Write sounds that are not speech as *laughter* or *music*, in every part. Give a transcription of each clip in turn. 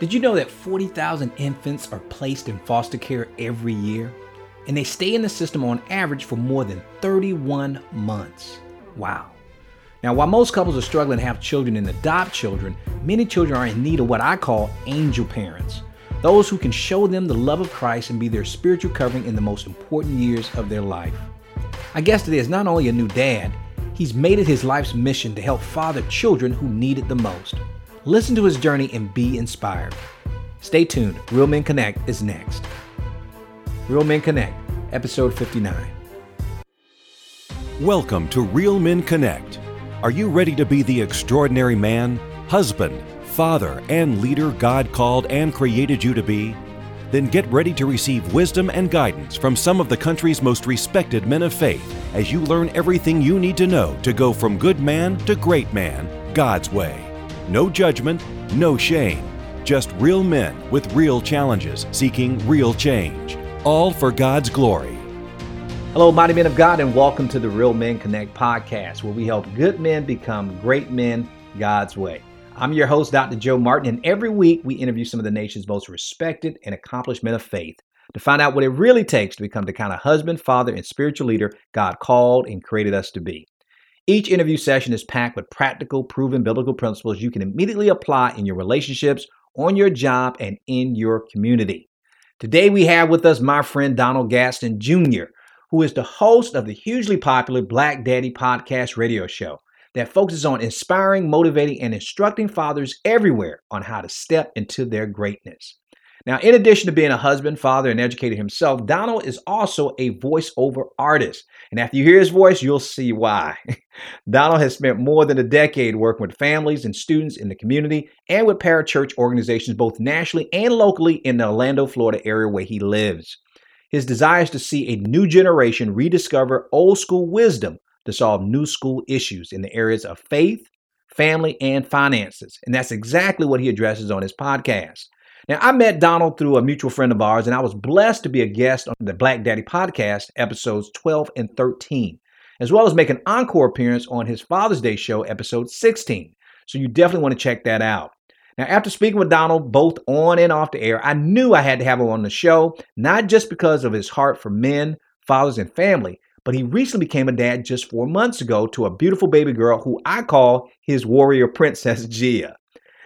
Did you know that 40,000 infants are placed in foster care every year? And they stay in the system on average for more than 31 months. Wow. Now, while most couples are struggling to have children and adopt children, many children are in need of what I call angel parents. Those who can show them the love of Christ and be their spiritual covering in the most important years of their life. Our guest today is not only a new dad, he's made it his life's mission to help father children who need it the most. Listen to his journey and be inspired. Stay tuned. Real Men Connect is next. Real Men Connect, episode 59. Welcome to Real Men Connect. Are you ready to be the extraordinary man, husband, father, and leader God called and created you to be? Then get ready to receive wisdom and guidance from some of the country's most respected men of faith as you learn everything you need to know to go from good man to great man, God's way. No judgment, no shame. Just real men with real challenges seeking real change. All for God's glory. Hello, mighty men of God, and welcome to the Real Men Connect podcast, where we help good men become great men God's way. I'm your host, Dr. Joe Martin, and every week we interview some of the nation's most respected and accomplished men of faith to find out what it really takes to become the kind of husband, father, and spiritual leader God called and created us to be. Each interview session is packed with practical, proven biblical principles you can immediately apply in your relationships, on your job, and in your community. Today we have with us my friend Donald Gadson Jr., who is the host of the hugely popular Black Daddy podcast radio show that focuses on inspiring, motivating, and instructing fathers everywhere on how to step into their greatness. Now, in addition to being a husband, father, and educator himself, Donald is also a voiceover artist. And after you hear his voice, you'll see why. *laughs* Donald has spent more than a decade working with families and students in the community and with parachurch organizations both nationally and locally in the Orlando, Florida area where he lives. His desire is to see a new generation rediscover old school wisdom to solve new school issues in the areas of faith, family, and finances. And that's exactly what he addresses on his podcast. Now, I met Donald through a mutual friend of ours, and I was blessed to be a guest on the Black Daddy podcast, episodes 12 and 13, as well as make an encore appearance on his Father's Day show, episode 16. So you definitely want to check that out. Now, after speaking with Donald both on and off the air, I knew I had to have him on the show, not just because of his heart for men, fathers, and family, but he recently became a dad just four months ago to a beautiful baby girl who I call his warrior princess, *laughs* Gia.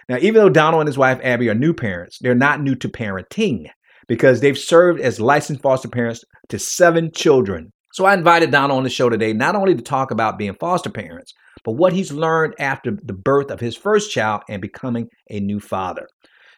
Now, even though Donald and his wife Abby are new parents, they're not new to parenting because they've served as licensed foster parents to seven children. So I invited Donald on the show today not only to talk about being foster parents, but what he's learned after the birth of his first child and becoming a new father.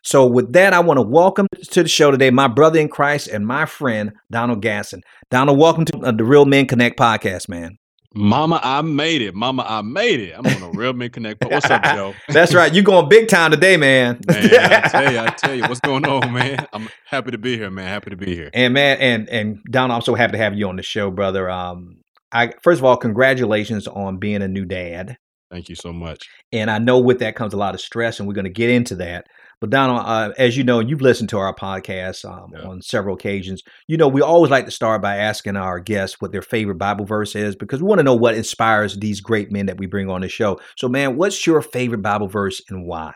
So, with that, I want to welcome to the show today my brother in Christ and my friend, Donald Gadson. Donald, welcome to the Real Men Connect podcast, man. Mama, I made it. Mama, I made it. I'm on a Real Men Connect. What's up, *laughs* Joe? That's right. You're going big time today, man. *laughs* man, I tell you, I tell you, what's going on, man? I'm happy to be here, man. Happy to be here. And man, and and Don, I'm so happy to have you on the show, brother. Um, I first of all, congratulations on being a new dad. Thank you so much. And I know with that comes a lot of stress, and we're going to get into that. But Donald, uh, as you know, you've listened to our podcast um, yeah. on several occasions. You know, we always like to start by asking our guests what their favorite Bible verse is because we want to know what inspires these great men that we bring on the show. So, man, what's your favorite Bible verse and why?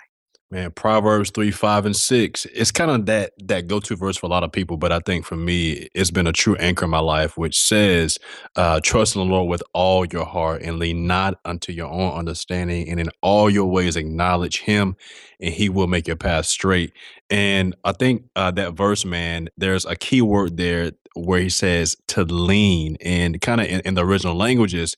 Man, Proverbs three, five, and six. It's kind of that that go to verse for a lot of people, but I think for me, it's been a true anchor in my life, which says, uh, "Trust in the Lord with all your heart, and lean not unto your own understanding, and in all your ways acknowledge Him, and He will make your path straight." And I think uh, that verse, man, there's a key word there where He says to lean, and kind of in, in the original languages,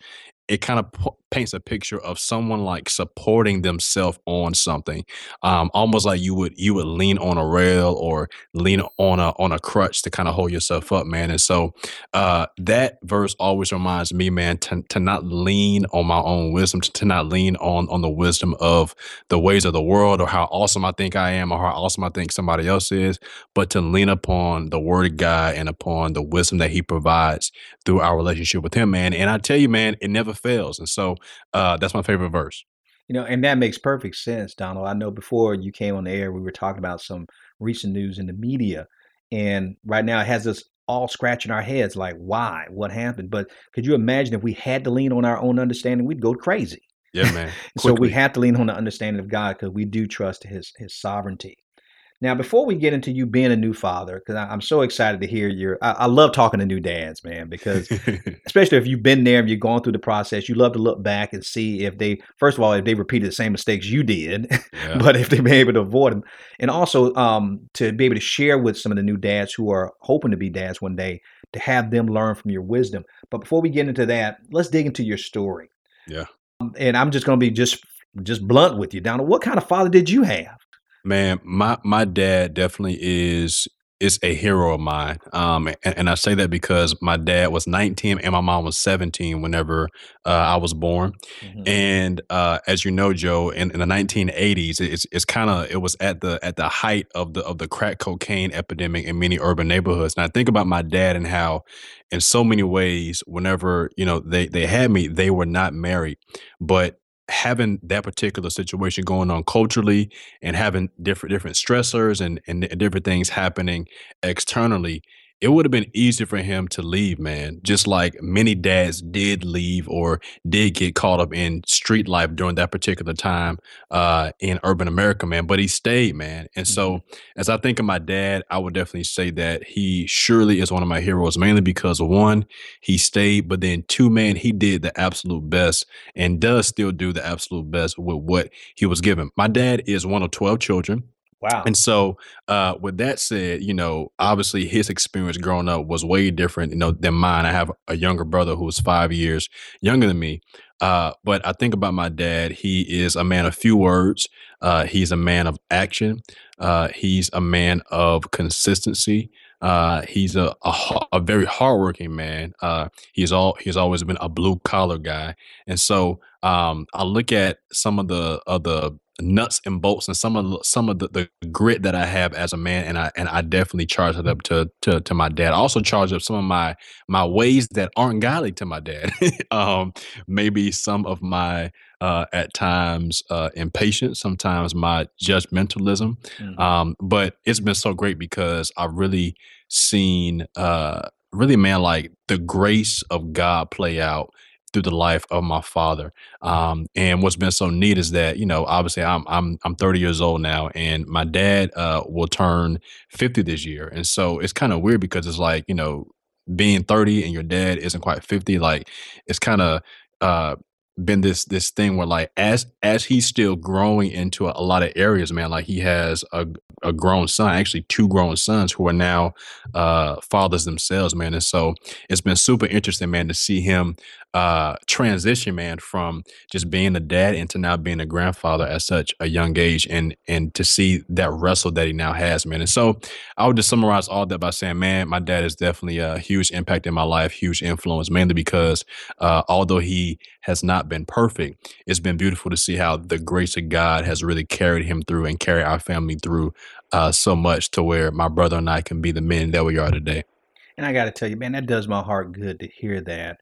it kind of paints a picture of someone like supporting themselves on something um, almost like you would you would lean on a rail or lean on a on a crutch to kind of hold yourself up man and so uh, that verse always reminds me man to, to not lean on my own wisdom to, to not lean on on the wisdom of the ways of the world or how awesome i think i am or how awesome i think somebody else is but to lean upon the word of god and upon the wisdom that he provides through our relationship with him man and i tell you man it never fails. And so uh, that's my favorite verse. You know, and that makes perfect sense, Donald. I know before you came on the air, we were talking about some recent news in the media, and right now it has us all scratching our heads like, why? What happened? But could you imagine if we had to lean on our own understanding, we'd go crazy. Yeah, man. *laughs* so we have to lean on the understanding of God because we do trust His His sovereignty. Now, before we get into you being a new father, because I'm so excited to hear your, I, I, love talking to new dads, man, because *laughs* especially if you've been there and you've gone through the process, you love to look back and see if they, first of all, if they repeated the same mistakes you did, *laughs* yeah. but if they've been able to avoid them. And also um, to be able to share with some of the new dads who are hoping to be dads one day, to have them learn from your wisdom. But before we get into that, let's dig into your story. Yeah. Um, and I'm just going to be just just blunt with you, Donald. What kind of father did you have? Man, my my dad definitely is is a hero of mine. Um, and, and, I say that because my dad was 19 and my mom was 17 whenever uh, I was born. Mm-hmm. And uh, as you know, Joe, in, in the 1980s, it's it's kind of it was at the at the height of the of the crack cocaine epidemic in many urban neighborhoods. And I think about my dad and how, in so many ways, whenever you know they they had me, they were not married, but having that particular situation going on culturally and having different different stressors and, and different things happening externally it would have been easy for him to leave, man. Just like many dads did leave or did get caught up in street life during that particular time uh, in urban America, man. But he stayed, man. And so, mm-hmm. as I think of my dad, I would definitely say that he surely is one of my heroes, mainly because one, he stayed, but then two, man, he did the absolute best and does still do the absolute best with what he was given. My dad is one of 12 children. Wow. And so, uh, with that said, you know, obviously his experience growing up was way different, you know, than mine. I have a younger brother who's five years younger than me. Uh, but I think about my dad. He is a man of few words. Uh, he's a man of action. Uh, he's a man of consistency. Uh, he's a, a, a very hardworking man. Uh, he's all he's always been a blue collar guy, and so um, I look at some of the of the nuts and bolts and some of the, some of the, the grit that I have as a man, and I and I definitely charge it up to to to my dad. I also charge up some of my my ways that aren't godly to my dad. *laughs* um, maybe some of my uh, at times uh, impatience, sometimes my judgmentalism. Mm-hmm. Um, but it's been so great because I've really seen uh, really man like the grace of God play out through the life of my father. Um, and what's been so neat is that you know, obviously, I'm I'm I'm 30 years old now, and my dad uh, will turn 50 this year, and so it's kind of weird because it's like you know, being 30 and your dad isn't quite 50, like it's kind of uh, been this this thing where like as as he's still growing into a, a, lot of areas man like he has a, a grown son actually two grown sons who are now uh fathers themselves man and so it's been super interesting man to see him uh transition man from just being a dad into now being a grandfather at such a young age and and to see that wrestle that he now has man. And so i would just summarize all that by saying man my dad is definitely a huge impact in my life huge influence mainly because uh although he has not been perfect it's been beautiful to see how the grace of god has really carried him through and carried our family through uh so much to where my brother and i can be the men that we are today. And I got to tell you, man, that does my heart good to hear that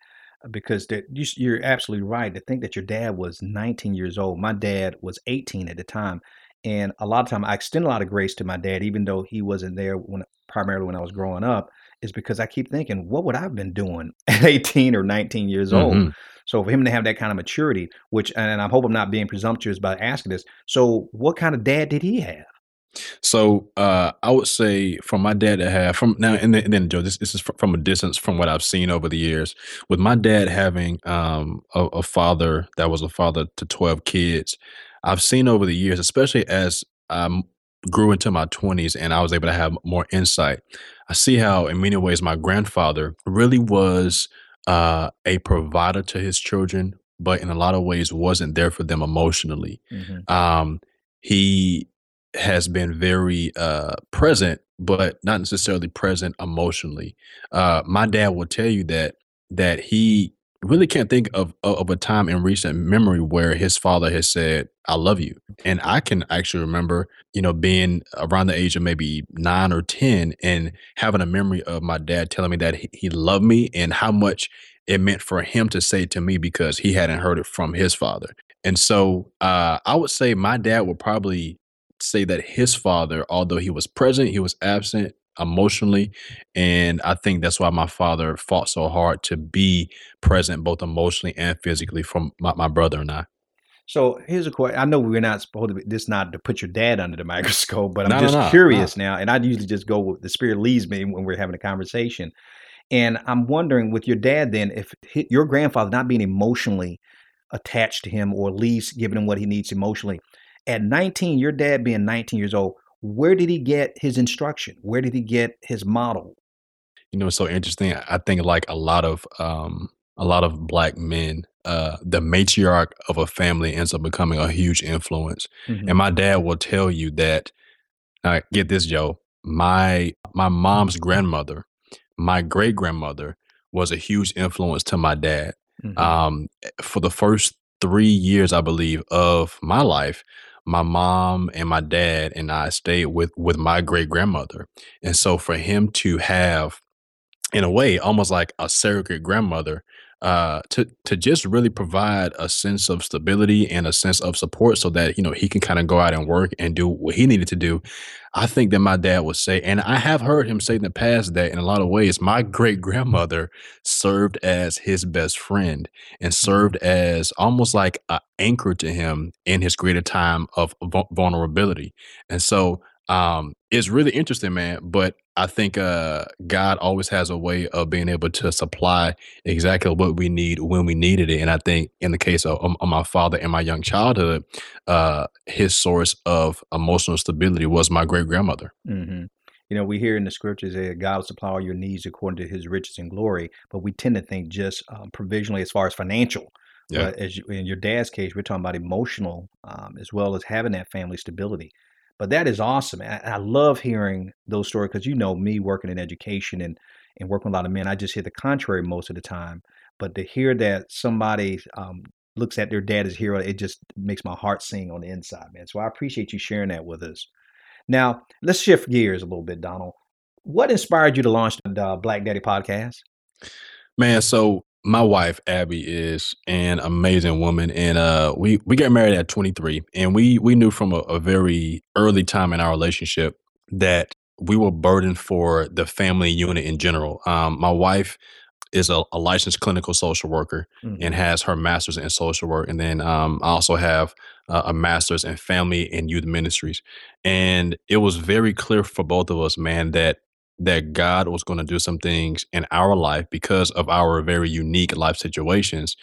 because you, are absolutely right to think that your dad was 19 years old. My dad was 18 at the time, and a lot of time I extend a lot of grace to my dad, even though he wasn't there when primarily when I was growing up, is because I keep thinking, what would I've been doing *laughs* at 18 or 19 years old? Mm-hmm. So for him to have that kind of maturity, which and I hope I'm not being presumptuous by asking this. So what kind of dad did he have? So uh, I would say from my dad to have from now and then, and then Joe, this, this is from a distance from what I've seen over the years. With my dad having um, a, a father that was a father to twelve kids, I've seen over the years, especially as I grew into my twenties and I was able to have more insight. I see how, in many ways, my grandfather really was uh, a provider to his children, but in a lot of ways wasn't there for them emotionally. Mm-hmm. Um, he has been very uh, present, but not necessarily present emotionally. Uh, my dad will tell you that that he really can't think of of a time in recent memory where his father has said "I love you," and I can actually remember, you know, being around the age of maybe nine or ten and having a memory of my dad telling me that he, he loved me and how much it meant for him to say to me because he hadn't heard it from his father. And so uh, I would say my dad would probably say that his father, although he was present, he was absent emotionally. And I think that's why my father fought so hard to be present both emotionally and physically from my, my brother and I. So here's a question. I know we're not supposed to be this not to put your dad under the *laughs* microscope, but I'm No, just no, curious no. now, and I usually just go with the spirit leads me when we're having a conversation. And I'm wondering with your dad then, if your grandfather not being emotionally attached to him or at least giving him what he needs emotionally, at 19, your dad being 19 years old, where did he get his instruction? Where did he get his model? You know, it's so interesting. I think like a lot of um a lot of black men, uh the matriarch of a family ends up becoming a huge influence. Mhm. And my dad will tell you that uh, get this, Joe. My my mom's grandmother, my great grandmother, was a huge influence to my dad. Mhm. Um, for the first three years, I believe, of my life, my mom and my dad and I stayed with with my great grandmother. And so for him to have in a way, almost like a surrogate grandmother, uh, to to just really provide a sense of stability and a sense of support, so that you know he can kind of go out and work and do what he needed to do. I think that my dad would say, and I have heard him say in the past that in a lot of ways, my great grandmother served as his best friend and served as almost like an anchor to him in his greater time of vulnerability. And so um, it's really interesting, man. But I think uh, God always has a way of being able to supply exactly what we need when we needed it. And I think in the case of, of my father in my young childhood, uh, his source of emotional stability was my great grandmother. hmm You know, we hear in the scriptures that God will supply all your needs according to His riches and glory, but we tend to think just um, provisionally as far as financial. Yeah. But as you, in your dad's case, we're talking about emotional um, as well as having that family stability. But that is awesome. And I, I love hearing those stories because you know me working in education and and working with a lot of men. I just hear the contrary most of the time. But to hear that somebody um, looks at their dad as a hero, it just makes my heart sing on the inside, man. So I appreciate you sharing that with us. Now, let's shift gears a little bit, Donald. What inspired you to launch the Black Daddy podcast? Man, so my wife Abby is an amazing woman, and uh, we we got married at 23, and we we knew from a, a very early time in our relationship that we were burdened for the family unit in general. Um, my wife is a, a licensed clinical social worker Mhm. and has her master's in social work, and then um, I also have uh, a master's in family and youth ministries. And it was very clear for both of us, man, that that God was going to do some things in our life because of our very unique life situations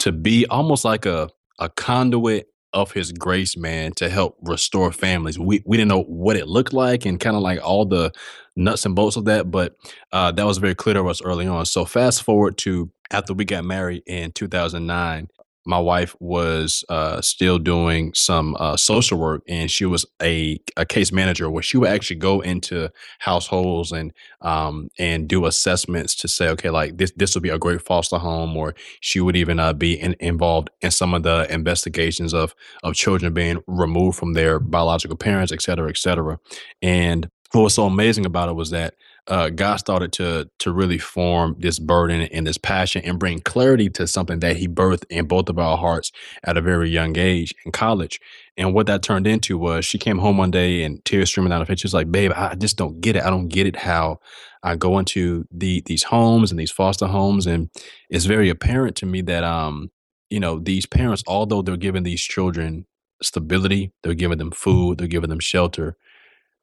to be almost like a a conduit of his grace man to help restore families. We we didn't know what it looked like and kind of like all the nuts and bolts of that but uh, that was very clear to us early on. So fast forward to after we got married in 2009 my wife was uh, still doing some uh, social work and she was a, a case manager where she would actually go into households and um, and do assessments to say okay like this this would be a great foster home or she would even uh, be in, involved in some of the investigations of of children being removed from their biological parents et cetera et cetera. And what was so amazing about it was that uh, God started to to really form this burden and this passion and bring clarity to something that He birthed in both of our hearts at a very young age in college. And what that turned into was she came home one day and tears streaming down her face. She was like, "Babe, I just don't get it. I don't get it how I go into the these homes and these foster homes, and it's very apparent to me that um, you know, these parents, although they're giving these children stability, they're giving them food, they're giving them shelter,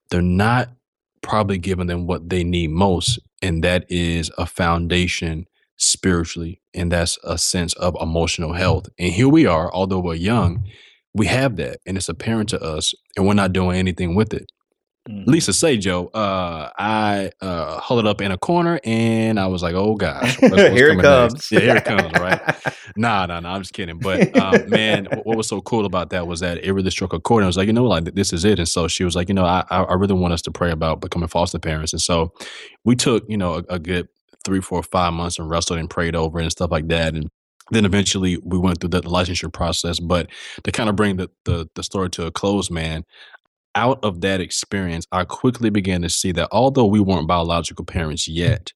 they're not probably giving them what they need most, and that is a foundation spiritually, and that's a sense of emotional health. And here we are, although we're young, we have that, and it's apparent to us, and we're not doing anything with it. Mhm. Lisa say, Joe, uh, I uh, huddled up in a corner, and I was like, "Oh gosh, what's, what's *laughs* Here it coming next?" comes. Yeah, here it comes, *laughs* right? Nah, nah, nah. I'm just kidding. But um, *laughs* man, what, was so cool about that was that it really struck a chord. And I was like, you know, like this is it. And so she was like, you know, I I really want us to pray about becoming foster parents. And so we took, you know, a, a good three, four, five months and wrestled and prayed over and stuff like that. And then eventually we went through the, the licensure process. But to kind of bring the, the the story to a close, man, out of that experience, I quickly began to see that although we weren't biological parents yet,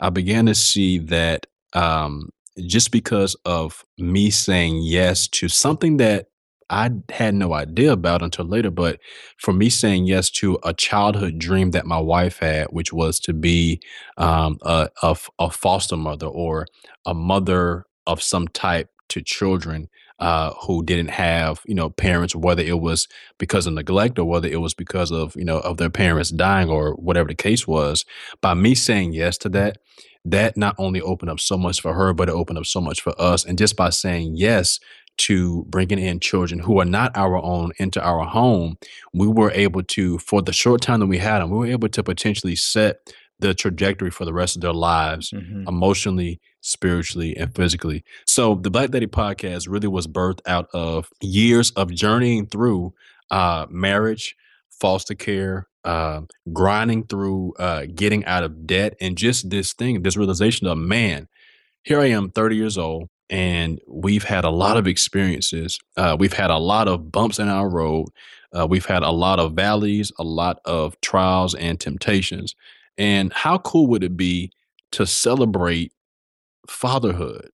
I began to see that um, just because of me saying yes to something that I had no idea about until later, but for me saying yes to a childhood dream that my wife had, which was to be um, a, a a foster mother or a mother of some type to children, uh, who didn't have you know parents, whether it was because of neglect or whether it was because of you know of their parents dying or whatever the case was. By me saying yes to that, that not only opened up so much for her, but it opened up so much for us. And just by saying yes to bringing in children who are not our own into our home, we were able to, for the short time that we had them, we were able to potentially set the trajectory for the rest of their lives mm-hmm. emotionally, spiritually, and physically. So the Black Daddy podcast really was birthed out of years of journeying through uh, marriage, foster care, uh, grinding through uh, getting out of debt, and just this thing, this realization of man, here I am, 30 years old, and we've had a lot of experiences. Uh, we've had a lot of bumps in our road. Uh, we've had a lot of valleys, a lot of trials and temptations. And how cool would it be to celebrate fatherhood?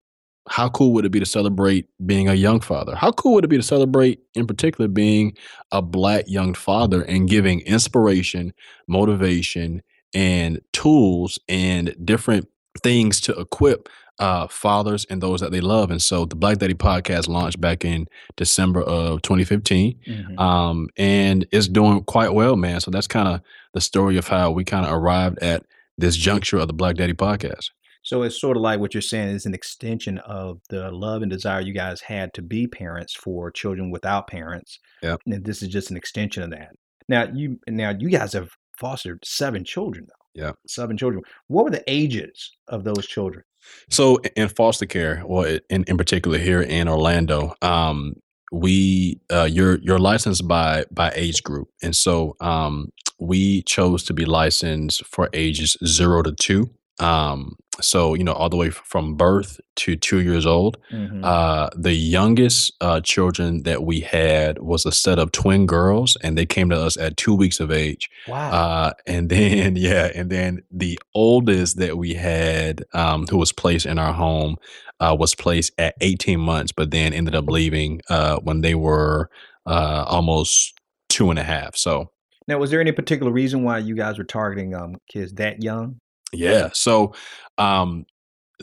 How cool would it be to celebrate being a young father? How cool would it be to celebrate, in particular, being a black young father and giving inspiration, motivation, and tools and different things to equip uh, fathers and those that they love. And so the Black Daddy podcast launched back in December of 2015. Mm-hmm. Um, and it's doing quite well, man. So that's kind of the story of how we kind of arrived at this juncture of the Black Daddy podcast. So it's sort of like what you're saying is an extension of the love and desire you guys had to be parents for children without parents. Yeah. And this is just an extension of that. Now you now you guys have fostered seven children though. Yeah. Seven children. What were the ages of those children? So in foster care, well, in, in particular here in Orlando, um, we uh, you're you're licensed by by age group, and so um, we chose to be licensed for ages zero to two. Um, so you know all the way from birth to two years old mm-hmm. uh, the youngest uh, children that we had was a set of twin girls and they came to us at two weeks of age wow uh, and *laughs* then yeah and then the oldest that we had um, who was placed in our home uh, was placed at 18 months but then ended up leaving uh, when they were uh, almost two and a half so now was there any particular reason why you guys were targeting um, kids that young yeah. So, um,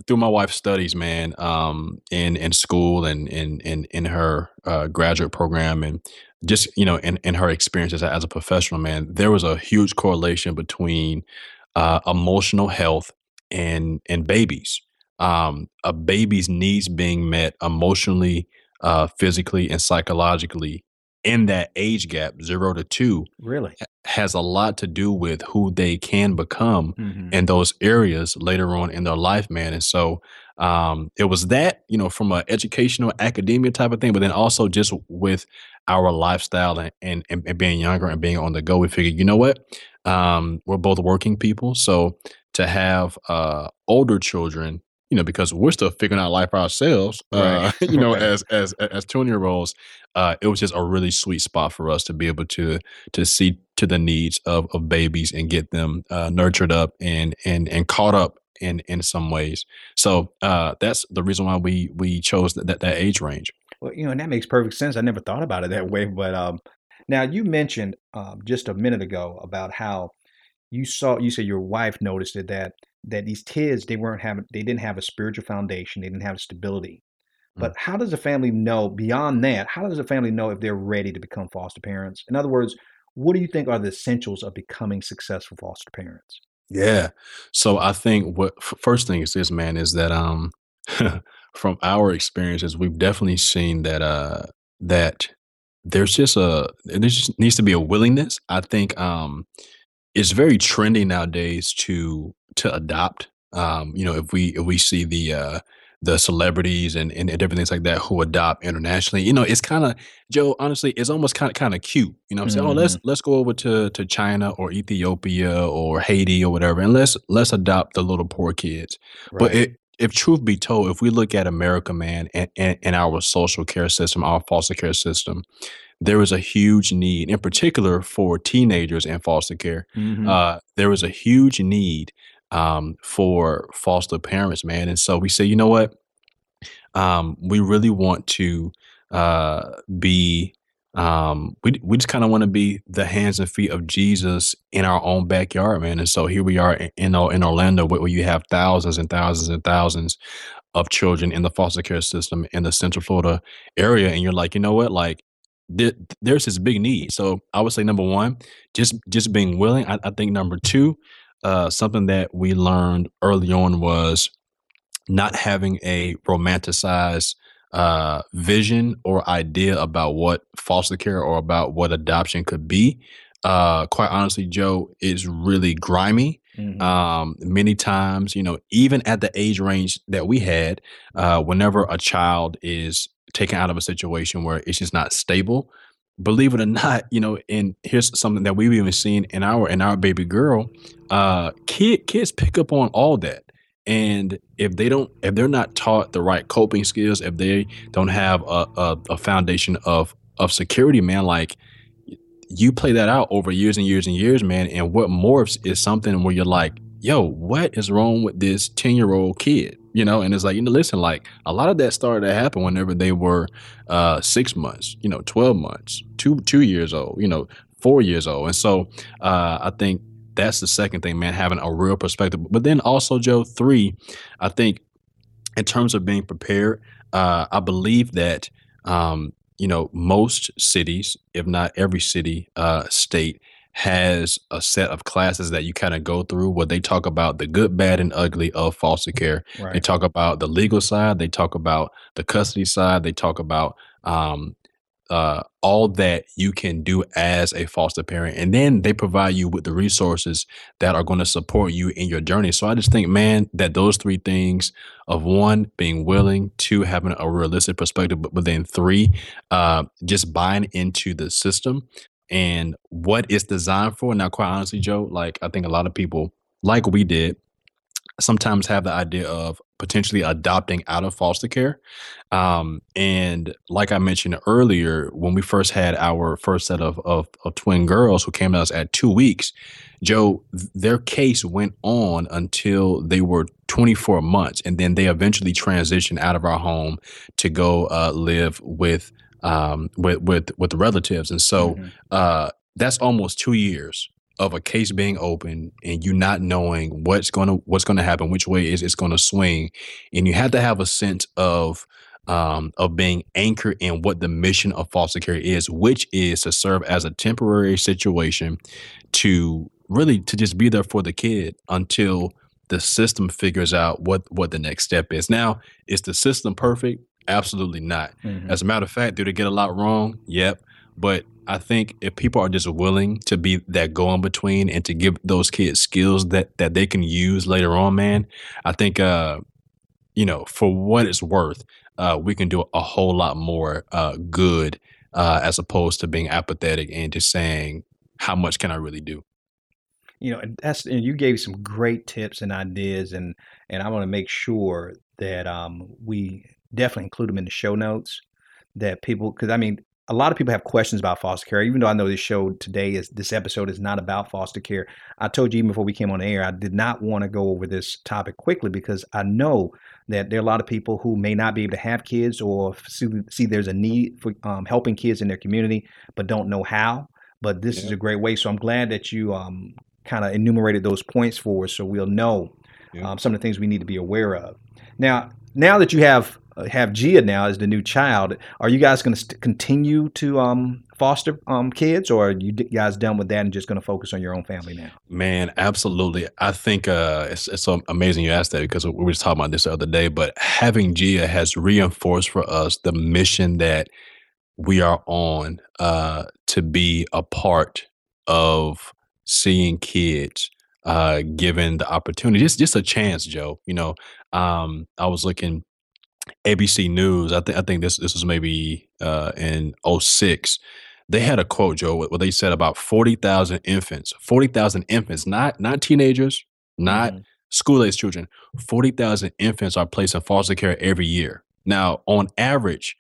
through my wife's studies, man, um, in in school and in in in her uh, graduate program, and just you know, in in her experiences as a professional, man, there was a huge correlation between uh, emotional health and and babies. Um, a baby's needs being met emotionally, uh, physically, and psychologically in that age gap, zero to two, really has a lot to do with who they can become mm-hmm. in those areas later on in their life, man. And so um, it was that, you know, from an educational academia type of thing, but then also just with our lifestyle and, and, and being younger and being on the go, we figured, you know what? Um, we're both working people. So to have uh, older children you know, because we're still figuring out life ourselves, uh, right. *laughs* *laughs* you know, as as as twenty year olds, uh, it was just a really sweet spot for us to be able to to see to the needs of of babies and get them uh, nurtured up and and and caught up in in some ways. So uh, that's the reason why we we chose that, that that age range. Well, you know, and that makes perfect sense. I never thought about it that way, but um, now you mentioned um, just a minute ago about how you saw you said your wife noticed it that that these kids they weren't having they didn't have a spiritual foundation they didn't have stability. Mm. but how does a family know beyond that how does a family know if they're ready to become foster parents? In other words what do you think are the essentials of becoming successful foster parents? Yeah. So i think what first thing is this man is that um *laughs* from our experiences we've definitely seen that uh that there's just a there just needs to be a willingness. I think um it's very trendy nowadays to to adopt. Um, you know, if we if we see the uh, the celebrities and, and, different things like that who adopt internationally, you know, it's kind of Joe. Honestly, it's almost kind of kind of cute. You know, I'm saying, mm-hmm. oh, let's mm-hmm. let's go over to to China or Ethiopia or Haiti or whatever, and let's let's adopt the little poor kids. Right. But it, if truth be told, if we look at America, man, and, and, and, our social care system, our foster care system, there is a huge need, in particular for teenagers in foster care. Mm-hmm. Uh, there is a huge need um, for foster parents, man. And so we say, you know what? Um, we really want to uh, be um, we we just kind of want to be the hands and feet of Jesus in our own backyard, man. And so here we are in in, in Orlando, where you have thousands and thousands and thousands of children in the foster care system in the Central Florida area, and you're like, you know what, like th- there's this big need. So I would say number one, just just being willing. I, I think number two, uh, something that we learned early on was not having a romanticized uh, vision or idea about what foster care or about what adoption could be. Uh, quite honestly, Joe, is really grimy. Mm-hmm. Um, many times, you know, even at the age range that we had, uh, whenever a child is taken out of a situation where it's just not stable, believe it or not, you know, and here's something that we've even seen in our in our baby girl, uh, kid kids pick up on all that. And if they don't, if they're not taught the right coping skills, if they don't have a, a, a foundation of of security, man, like you play that out over years and years and years, man. And what morphs is something where you're like, yo, what is wrong with this 10 year old kid? You know, and it's like, you know, listen, like a lot of that started to happen whenever they were uh, six months, you know, 12 months, two, two years old, you know, four years old. And so uh, I think that's the second thing, man, having a real perspective. But then also, Joe, three, I think in terms of being prepared, uh, I believe that um, you know most cities, if not every city, uh, state has a set of classes that you kind of go through where they talk about the good, bad, and ugly of foster care. Right. They talk about the legal side. They talk about the custody side. They talk about um, uh, all that you can do as a foster parent. And then they provide you with the resources that are going to support you in your journey. So I just think, man, that those three things of one, being willing, two, having a realistic perspective, but then three, uh, just buying into the system and what it's designed for. Now, quite honestly, Joe, like I think a lot of people, like we did, sometimes have the idea of potentially adopting out of foster care. Um, and like I mentioned earlier, when we first had our first set of, of, of twin girls who came to us at two weeks, Joe, their case went on until they were 24 months. And then they eventually transitioned out of our home to go uh, live with, um, with, with, with relatives. And so mm-hmm. uh, that's almost two years of a case being open and you not knowing what's going to what's going to happen, which way is it's going to swing, and you have to have a sense of um, of being anchored in what the mission of foster care is, which is to serve as a temporary situation to really to just be there for the kid until the system figures out what what the next step is. Now, is the system perfect? Absolutely not. Mm-hmm. As a matter of fact, do they get a lot wrong? Yep. But I think if people are just willing to be that go in between and to give those kids skills that that they can use later on, man, I think uh, you know, for what it's worth, uh, we can do a whole lot more uh, good uh, as opposed to being apathetic and just saying, how much can I really do? You know, that's and you gave some great tips and ideas, and and I want to make sure that um, we definitely include them in the show notes that people because I mean a lot of people have questions about foster care. Even though I know this show today is this episode is not about foster care, I told you even before we came on air, I did not want to go over this topic quickly because I know that there are a lot of people who may not be able to have kids or see, see there's a need for um, helping kids in their community, but don't know how. But this yeah. is a great way. So I'm glad that you um, kind of enumerated those points for us, so we'll know yeah. um, some of the things we need to be aware of. Now, now that you have have Gia now as the new child. Are you guys going to st- continue to um, foster um, kids, or are you guys done with that and just going to focus on your own family now? Man, absolutely. I think uh, it's, it's so amazing you asked that because we were just talking about this the other day. But having Gia has reinforced for us the mission that we are on uh, to be a part of seeing kids uh, given the opportunity, just just a chance, Joe. You know, um, I was looking ABC News. I think I think this this was maybe uh, in 06. They had a quote, Joe, where they said about forty thousand infants, forty thousand infants, not not teenagers, not mm-hmm. school age children. Forty thousand infants are placed in foster care every year. Now, on average,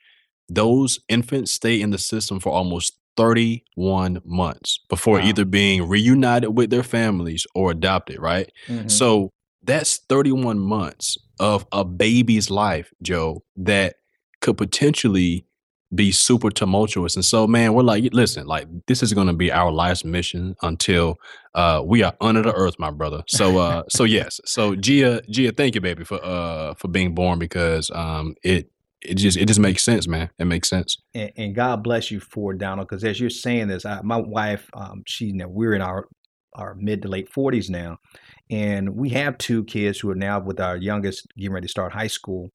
those infants stay in the system for almost 31 months before wow. either being reunited with their families or adopted, right? Mm-hmm. So that's 31 months of a baby's life, Joe, that could potentially be super tumultuous. And so, man, we're like, listen, like this is going to be our life's mission until uh, we are under the earth, my brother. So, uh, so *laughs* yes, so Gia, Gia, thank you, baby, for uh for being born because um it it just it just makes sense, man. It makes sense. And, and God bless you for Donald, because as you're saying this, I, my wife, um, she, you know, we're in our our mid to late 40s now, and we have two kids who are now with our youngest getting ready to start high school,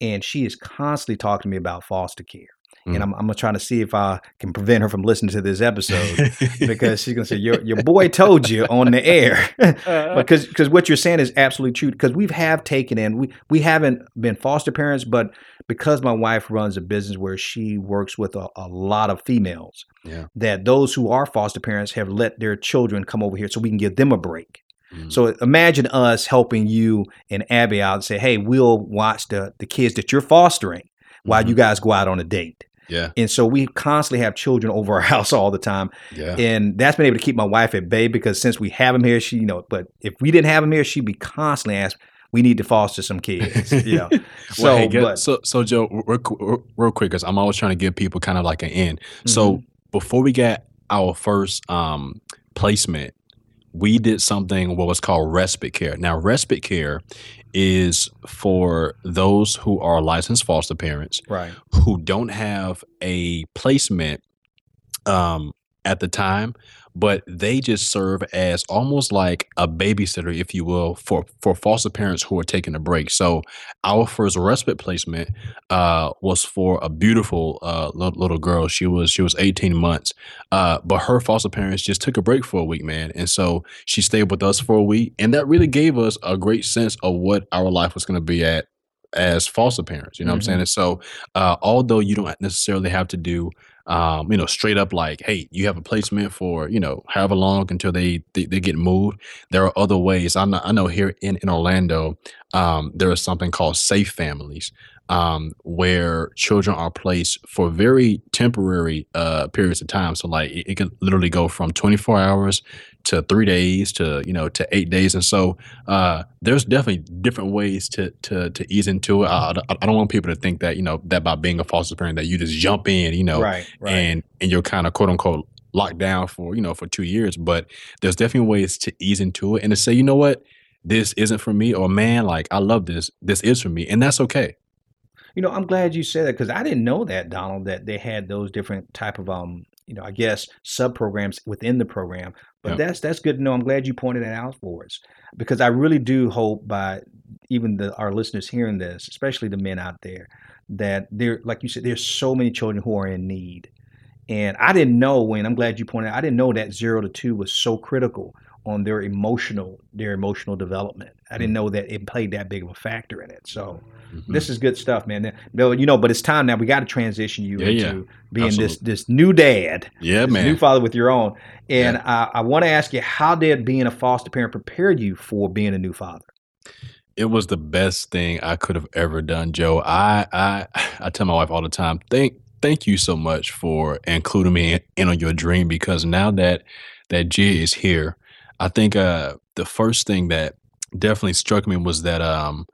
and she is constantly talking to me about foster care. Mm. And I'm, I'm trying to see if I can prevent her from listening to this episode because she's gonna say your your *laughs* boy told you on the air *laughs* uh-huh. because because what you're saying is absolutely true because we have taken in we we haven't been foster parents but because my wife runs a business where she works with a, a lot of females yeah. that those who are foster parents have let their children come over here so we can give them a break. Mm. So imagine us helping you and Abby out and say, "Hey, we'll watch the the kids that you're fostering while mm-hmm. you guys go out on a date." Yeah. And so we constantly have children over our *laughs* house all the time. Yeah. And that's been able to keep my wife at bay because since we have them here, she, you know, but if we didn't have them here, she'd be constantly asking, we need to foster some kids. *laughs* You know. so, hey, get, but, so, so Joe, real, real quick, because I'm always trying to give people kind of like an end. Mm-hmm. So before we got our first um, placement, we did something what was called respite care. Now, respite care is for those who are licensed foster parents, right, who don't have a placement um, at the time, but they just serve as almost like a babysitter, if you will, for for foster parents who are taking a break. So our first respite placement uh, was for a beautiful uh, little girl. She was she was 18 months, uh, but her foster parents just took a break for a week, man, and so she stayed with us for a week, and that really gave us a great sense of what our life was going to be at as foster parents. You know mm-hmm. what I'm saying? Mm-hmm. And so, uh, although you don't necessarily have to do um, you know, straight up like, hey, you have a placement for, you know, however long until they they, they get moved. There are other ways. I know, I know here in, in Orlando, um, there is something called safe families um, where children are placed for very temporary uh, periods of time. So like it, it, can literally go from 24 hours to three days to you know to eight days, and so uh, there's definitely different ways to to to ease into it. I, I, don't want people to think that you know that by being a foster parent that you just jump in, you know, right, right. and and you're kind of quote unquote locked down for you know for two years. But there's definitely ways to ease into it and to say, you know what, this isn't for me, or man, like I love this, this is for me, and that's okay. You know, I'm glad you said that because I didn't know that, Donald, that they had those different type of um, you know, I guess sub programs within the program. But yep. that's that's good to know. I'm glad you pointed that out for us because I really do hope by even the our listeners hearing this, especially the men out there, that there, like you said, there's so many children who are in need. And I didn't know when I'm glad you pointed out, I didn't know that zero to two was so critical on their emotional their emotional development. I didn't mm. know that it played that big of a factor in it. So mm-hmm. this is good stuff, man. No, you know, but it's time now. We got to transition you yeah, into yeah. being Absolutely. this this new dad, yeah, man, new father with your own. And yeah. I, I want to ask you, how did being a foster parent prepare you for being a new father? It was the best thing I could have ever done, Joe. I I *sighs* I tell my wife all the time, thank thank you so much for including me in on your dream because now that that Gia is here, I think uh, the first thing that definitely struck me was that um,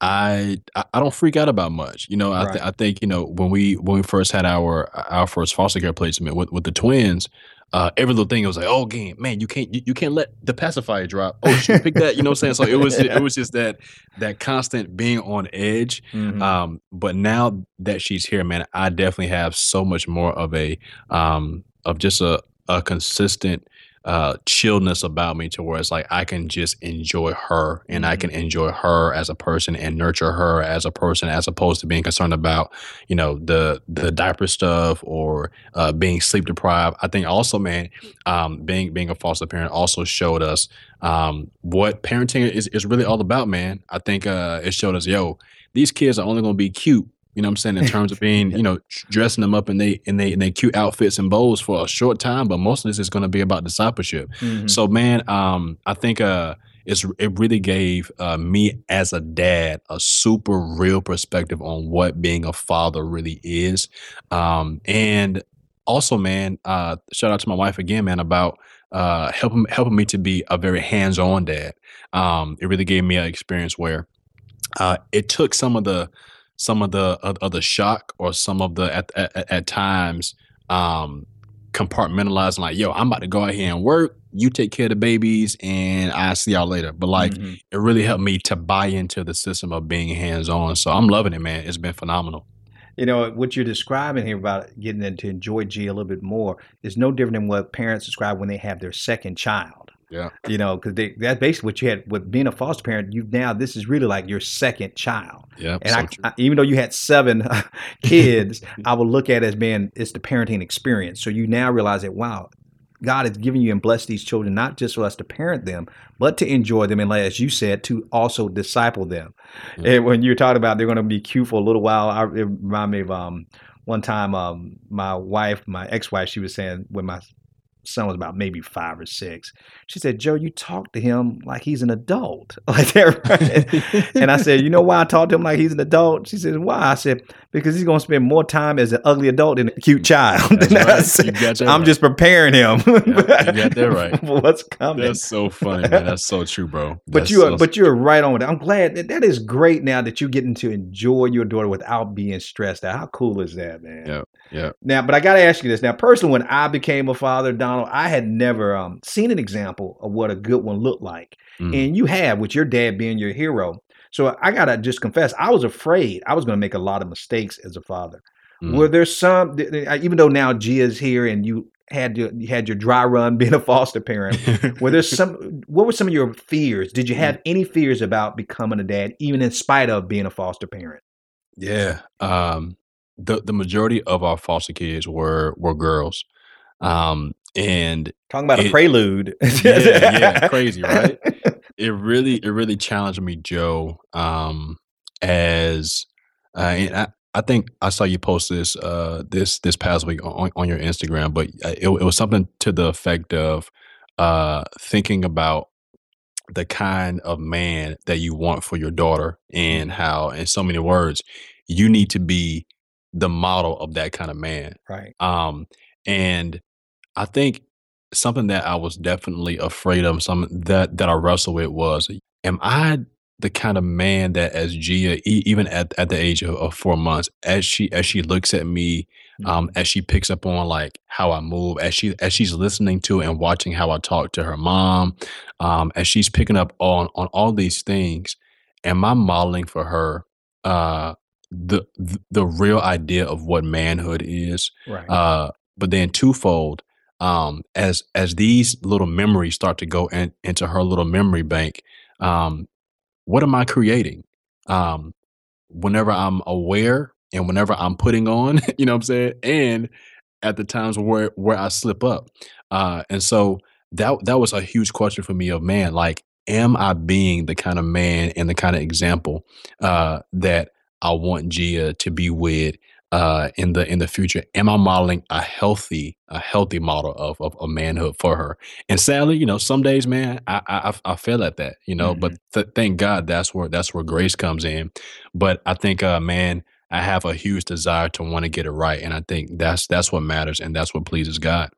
I I don't freak out about much. You know, I, th- I think you know when we when we first had our our first foster care placement with with the twins, uh, every little thing it was like, oh, game, man, you can't you, you can't let the pacifier drop. Oh, should pick that. You know what I'm saying? So it was it was just that that constant being on edge. Mm-hmm. Um, but now that she's here, man, I definitely have so much more of a um of just a a consistent uh, chillness about me to where it's like I can just enjoy her and I can mm-hmm. enjoy her as a person and nurture her as a person as opposed to being concerned about you know the the diaper stuff or uh, being sleep deprived. I think also, man, um, being being a foster parent also showed us um, what parenting is is really all about, man. I think uh, it showed us, yo, these kids are only going to be cute you know what I'm saying? In *laughs* terms of being, you know, dressing them up in they in they in they cute outfits and bows for a short time, but most of this is going to be about discipleship. Mm-hmm. So, man, um, I think uh, it's it really gave uh, me as a dad a super real perspective on what being a father really is, um, and also, man, uh, shout out to my wife again, man, about uh, helping helping me to be a very hands on dad. Um, it really gave me an experience where uh, it took some of the some of the of the shock or some of the at at, at times um compartmentalizing like yo i'm about to go out here and work. You take care of the babies and i see y'all later. But like mm-hmm. it really helped me to buy into the system of being hands-on. So i'm loving it man. It's been phenomenal. You know what you're describing here about getting them to enjoy G a little bit more is no different than what parents describe when they have their second child. Yeah. You know, because that's basically what you had with being a foster parent. You now this is really like your second child. Yeah. And so I, I, even though you had seven *laughs* kids, I would look at it as being it's the parenting experience. So you now realize that wow, God has given you and blessed these children not just for us to parent them, but to enjoy them and, as you said, to also disciple them. Mm-hmm. And when you're talking about they're going to be cute for a little while, I, it reminded me of um, one time um, my wife, my ex-wife, she was saying when my son was about maybe five or six. She said, Joe, you talk to him like he's an adult. *laughs* Like that, and I said, You know why I talk to him like he's an adult? She said, Why? I said, Because he's gonna spend more time as an ugly adult than a cute mm. child. *laughs* Right. Said, I'm right. just preparing him. Yeah, you got that *laughs* right. What's coming? That's so funny, man. That's so true, bro. That's but you are so but you're right on with it. I'm glad that that is great now that you're getting to enjoy your daughter without being stressed out. How cool is that, man? Yeah. Yeah. Now, but I gotta ask you this. Now, personally, when I became a father, Donald, I had never um, seen an example of what a good one looked like. Mm. And you have, with your dad being your hero. So I gotta just confess, I was afraid I was gonna make a lot of mistakes as a father. Mm. Were there some, even though now Gia's here and you had your, you had your dry run *laughs* being a foster parent, *laughs* were there some? What were some of your fears? Did you have mm. any fears about becoming a dad, even in spite of being a foster parent? Yeah, um, the the majority of our foster kids were were girls. Um, and talking about it, a prelude. yeah, yeah, *laughs* crazy, right? It really, it really challenged me, Joe. Um, as uh, and I, I think I saw you post this uh this this past week on, on your Instagram, but uh, it, it was something to the effect of uh thinking about the kind of man that you want for your daughter and mm-hmm. how in so many words you need to be the model of that kind of man right um and I think something that I was definitely afraid of, something that that I wrestled with was, am I the kind of man that as Gia, even at, at the age of, of, four months, as she as she looks at me, um, mm-hmm. as she picks up on like how I move, as she as she's listening to and watching how I talk to her mom, um, as she's picking up on on all these things, am I modeling for her uh the the real idea of what manhood is? Right. Uh, but then twofold, um, as as these little memories start to go in, into her little memory bank, um, what am I creating? Um, whenever I'm aware and whenever I'm putting on, *laughs* you know what I'm saying, and at the times where where I slip up, uh, and so that that was a huge question for me of man, like, am I being the kind of man and the kind of example uh, that I want Gia to be with uh, in the in the future? Am I modeling a healthy a healthy model of of, of manhood for her? And sadly, you know, some days, man, I I, I fail at that, you know. Mm-hmm. But th- thank God that's where that's where grace comes in. But I think, uh, man, I have a huge desire to want to get it right, and I think that's that's what matters, and that's what pleases God.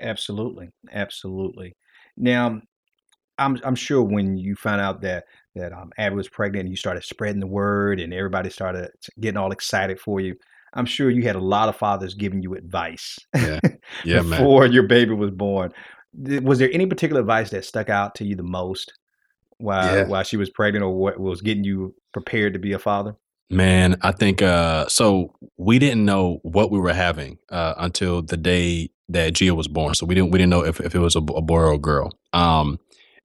Absolutely, absolutely. Now, I'm I'm sure when you find out that that um, Abby was pregnant, and you started spreading the word, and everybody started getting all excited for you. I'm sure you had a lot of fathers giving you advice. Yeah, *laughs* yeah, before man. your baby was born. Was there any particular advice that stuck out to you the most while yeah. while she was pregnant, or what was getting you prepared to be a father? Man, I think uh, so. We didn't know what we were having uh, until the day that Gia was born. So we didn't we didn't know if, if it was a, a boy or a girl. Um,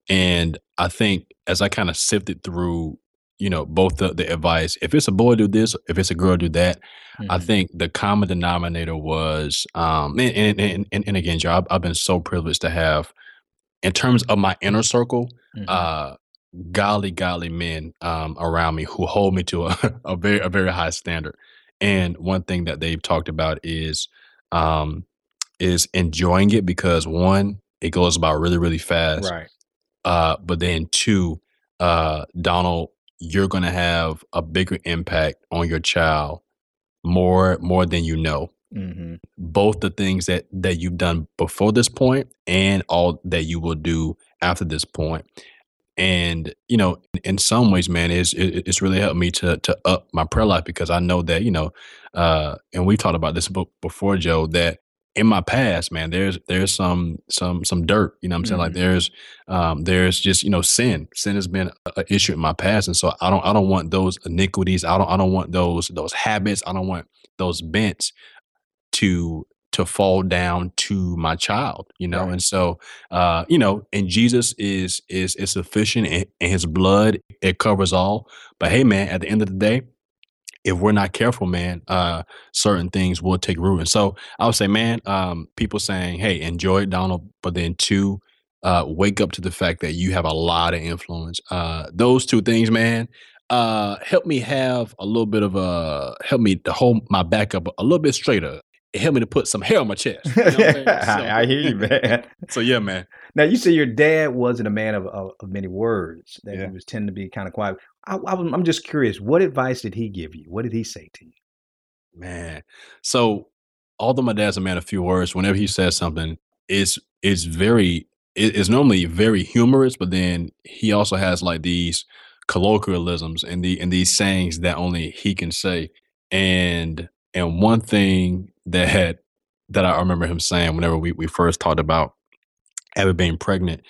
and I think as I kind of sifted through you know both the, the advice if it's a boy do this if it's a girl do that mm-hmm. i think the common denominator was um and and, and, and again joe I've, I've, been so privileged to have in terms of my inner circle mm-hmm. uh godly godly men um around me who hold me to a, *laughs* a very a very high standard and one thing that they've talked about is um is enjoying it because one it goes about really really fast right uh but then two uh donald you're going to have a bigger impact on your child more more than you know mm-hmm. both the things that that you've done before this point and all that you will do after this point and you know, in some ways, man, it's it's really helped me to to up my prayer life because I know that you know, uh, and we've talked about this book before, Joe, that in my past, man, there's there's some some some dirt. You know what I'm saying? Like Mhm. there's um there's just, you know, sin. Sin has been an issue in my past. And so I don't I don't want those iniquities. I don't I don't want those those habits. I don't want those bents to to fall down to my child, you know. Right. And so uh, you know, and Jesus is is is sufficient and, and his blood it covers all. But hey man, at the end of the day, if we're not careful, man, uh, certain things will take root. And so I would say, man, um, people saying, hey, enjoy it, Donald, but then two, uh, wake up to the fact that you have a lot of influence. Uh, those two things, man, uh, help me have a little bit of a, help me to hold my back up a little bit straighter. It helped me to put some hair on my chest. You know what I'm saying? I, *laughs* I hear you, man. *laughs* So yeah, man. Now you say your dad wasn't a man of, of, of many words; that Yeah. he was tend to be kind of quiet. I, I'm just curious. What advice did he give you? What did he say to you? Man. So although my dad's a man of few words, whenever he says something, it's it's very it- it's normally very humorous, but then he also has like these colloquialisms and the and these sayings that only he can say. And and one thing that had *laughs* that I remember him saying whenever we, we first talked about ever being pregnant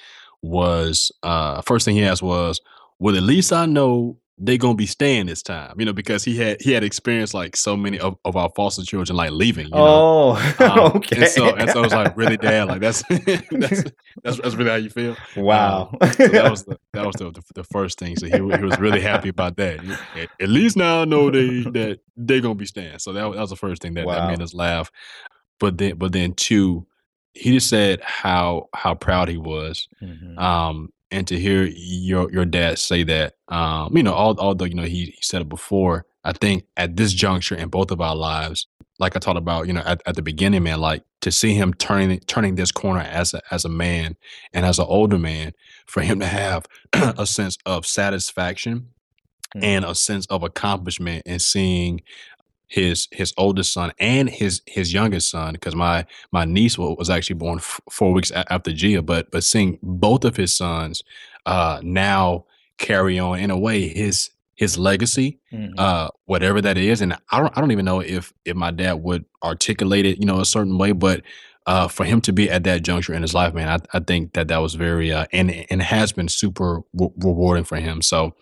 was uh first thing he asked was, Well, at least I know they're gonna be staying this time, you know, because he had he had experienced like so many of, of our foster children like leaving, you know. oh, *laughs* Um, okay. And so and so it was like really *laughs* dad, like that's *laughs* that's that's that's really how you feel. wow. So that was the, that was the, the, the first thing. So he, he was really happy about that. At, at least now I know they that they're gonna be staying. So that, was- that was the first thing that, that made us laugh. But then but then two, he just said how how proud he was. Mhm. Um and to hear your your dad say that, um, you know, although you know he, he said it before, I think at this juncture in both of our lives, like I talked about, you know, at, at the beginning, man, like to see him turning turning this corner as a as a man and as an older man, for him to have *clears throat* a sense of satisfaction Mhm. and a sense of accomplishment and seeing his his oldest son and his his youngest son because my my niece was actually born f- four weeks a- after Gia but but seeing both of his sons uh now carry on in a way his his legacy Mhm. uh whatever that is and I don't I don't even know if if my dad would articulate it you know a certain way but uh for him to be at that juncture in his life man I, I think that that was very uh and and has been super re- rewarding for him so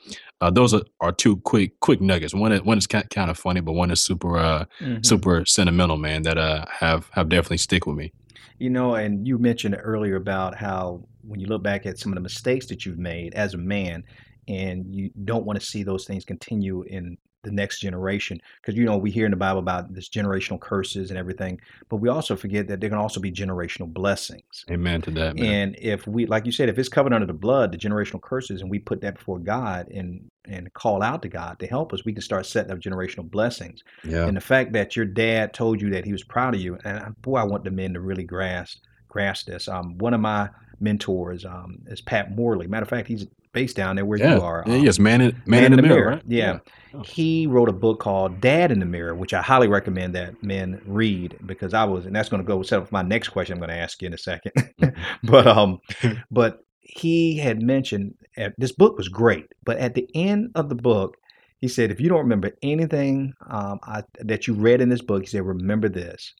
uh, those are, are two quick quick nuggets. One is one is kind kind of funny, but one is super uh Mhm. super sentimental, man. That uh have have definitely stick with me. You know, and you mentioned earlier about how when you look back at some of the mistakes that you've made as a man, and you don't want to see those things continue in the next generation, because you know we hear in the Bible about this generational curses and everything, but we also forget that there can also be generational blessings. Amen to that, man. And if we, like you said, if it's covered under the blood, the generational curses, and we put that before God and and call out to God to help us, we can start setting up generational blessings. yeah, And the fact that your dad told you that he was proud of you, and boy, I want the men to really grasp grasp this. Um, one of my mentors um, is Pat Morley. Matter of fact, he's based down there where yeah, you are. um, yes, man, in, man, in the, mirror, right? Yeah. Oh. He wrote a book called Dad in the Mirror, which I highly recommend that men read because I was, and that's going to go set up my next question I'm going to ask you in a second. *laughs* but um, *laughs* but he had mentioned uh, this book was great, but at the end of the book, he said, if you don't remember anything um, I, that you read in this book, he said, remember this: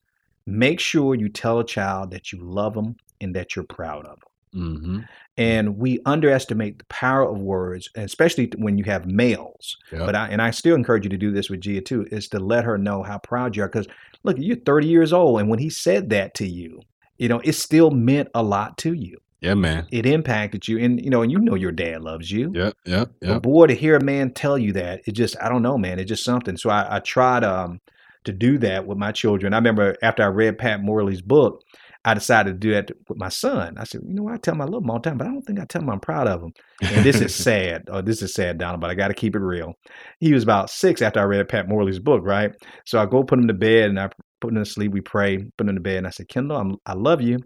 make sure you tell a child that you love them and that you're proud of them. Hmm And we underestimate the power of words, especially when you have males. Yeah. But I, and I still encourage you to do this with Gia too, is to let her know how proud you are. Because look, you're 30 years old, and when he said that to you, you know, it still meant a lot to you. yeah, man. It impacted you, and you know, and you know your dad loves you. Yeah, yeah, But yep. boy, to hear a man tell you that, it just I don't know, man. It's just something. So I, I tried um to do that with my children. I remember after I read Pat Morley's book, I decided to do that with my son. I said, you know, what? I tell him I love him all the time, but I don't think I tell him I'm proud of him. And this is *laughs* sad. Oh, this is sad, Donald, but I got to keep it real. He was about six after I read Pat Morley's book, right? So I go put him to bed and I put him to sleep. We pray, put him to bed, and I said, Kendall, I'm, I love you.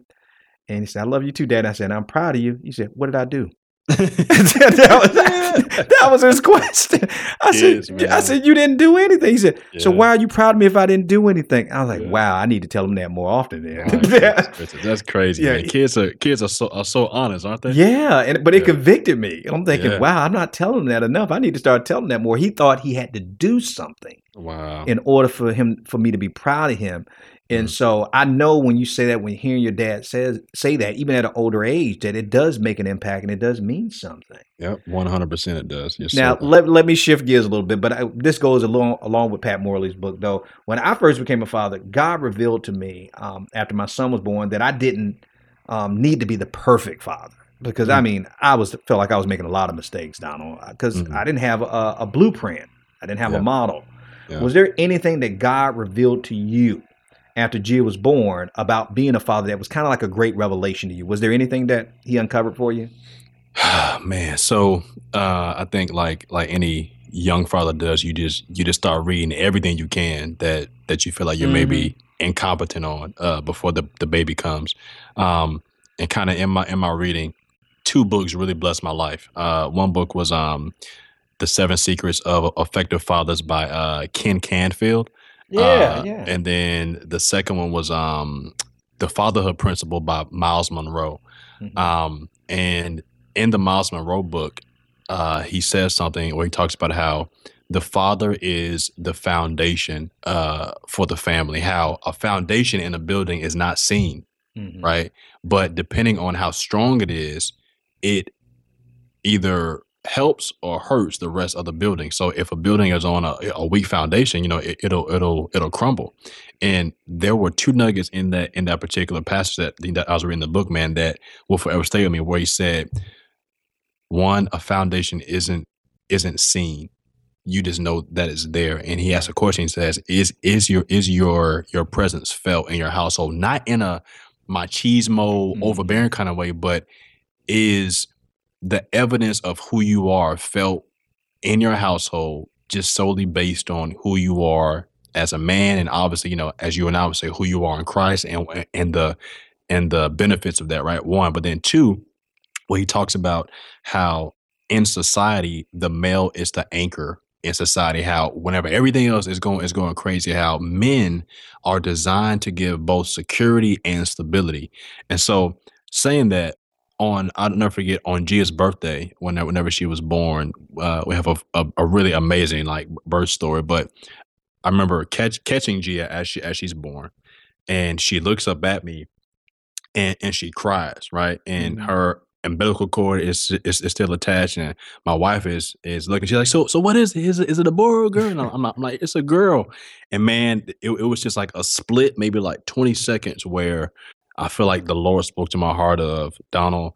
And he said, I love you too, Dad. And I said, I'm proud of you. He said, What did I do? *laughs* that, was, that was his question. I said, Kids, I said, you didn't do anything. He said, so why are you proud of me if I didn't do anything? I was like, Yeah. wow, I need to tell him that more often. Then. Oh, that's, *laughs* crazy. That's crazy. Yeah. man. Kids are kids are so are so honest, aren't they? Yeah, and but it convicted me. And I'm thinking, Yeah. wow, I'm not telling him that enough. I need to start telling him that more. He thought he had to do something Wow. in order for him for me to be proud of him. And Mhm. so I know when you say that, when hearing your dad says say that, even at an older age, that it does make an impact and it does mean something. Yep. One hundred percent. It does. Yes, Now let, let me shift gears a little bit, but I, this goes along along with Pat Morley's book. Though when I first became a father, God revealed to me um, after my son was born that I didn't um, need to be the perfect father because I Mhm. mean I was felt like I was making a lot of mistakes, Donald, because Mhm. I didn't have a, a blueprint, I didn't have Yeah. a model. Yeah. Was there anything that God revealed to you after Gia was born about being a father that was kind of like a great revelation to you? Was there anything that He uncovered for you? *sighs* Man, so uh, I think like like any young father does, you just you just start reading everything you can that that you feel like you're maybe incompetent on uh, before the the baby comes. Um, and kind of in my in my reading, two books really blessed my life. Uh, one book was um, the Seven Secrets of Effective Fathers by uh, Ken Canfield. Yeah, uh, yeah. And then the second one was um, the Fatherhood Principle by Myles Munroe. Mhm. Um, and in the Myles Munroe book, uh, he says something where he talks about how the father is the foundation uh, for the family. How a foundation in a building is not seen, Mhm. right? But depending on how strong it is, it either helps or hurts the rest of the building. So if a building is on a, a weak foundation, you know, it, it'll it'll it'll crumble. And there were two nuggets in that in that particular passage that, that I was reading the book, man, that will forever stay with me. Where he said, one, a foundation isn't isn't seen. You just know that it's there. And he asked a question. He says, "Is is your is your your presence felt in your household? Not in a machismo, Mhm. overbearing kind of way, but is the evidence of who you are felt in your household just solely based on who you are as a man and obviously you know as you and I would say who you are in Christ and and the and the benefits of that right? One but then two where he talks about how in society the male is the anchor in society how whenever everything else is going is going crazy how men are designed to give both security and stability. And so saying that on I'll never forget on Gia's birthday whenever whenever she was born uh, we have a, a, a really amazing like birth story but I remember catch, catching Gia as she as she's born and she looks up at me and and she cries right? And Mhm. her umbilical cord is, is is still attached and my wife is is looking she's like so so what is it? Is it, is it a boy or a girl? And I'm, like, I'm like it's a girl. And man it, it was just like a split maybe like 20 seconds where I feel like the Lord spoke to my heart of Donald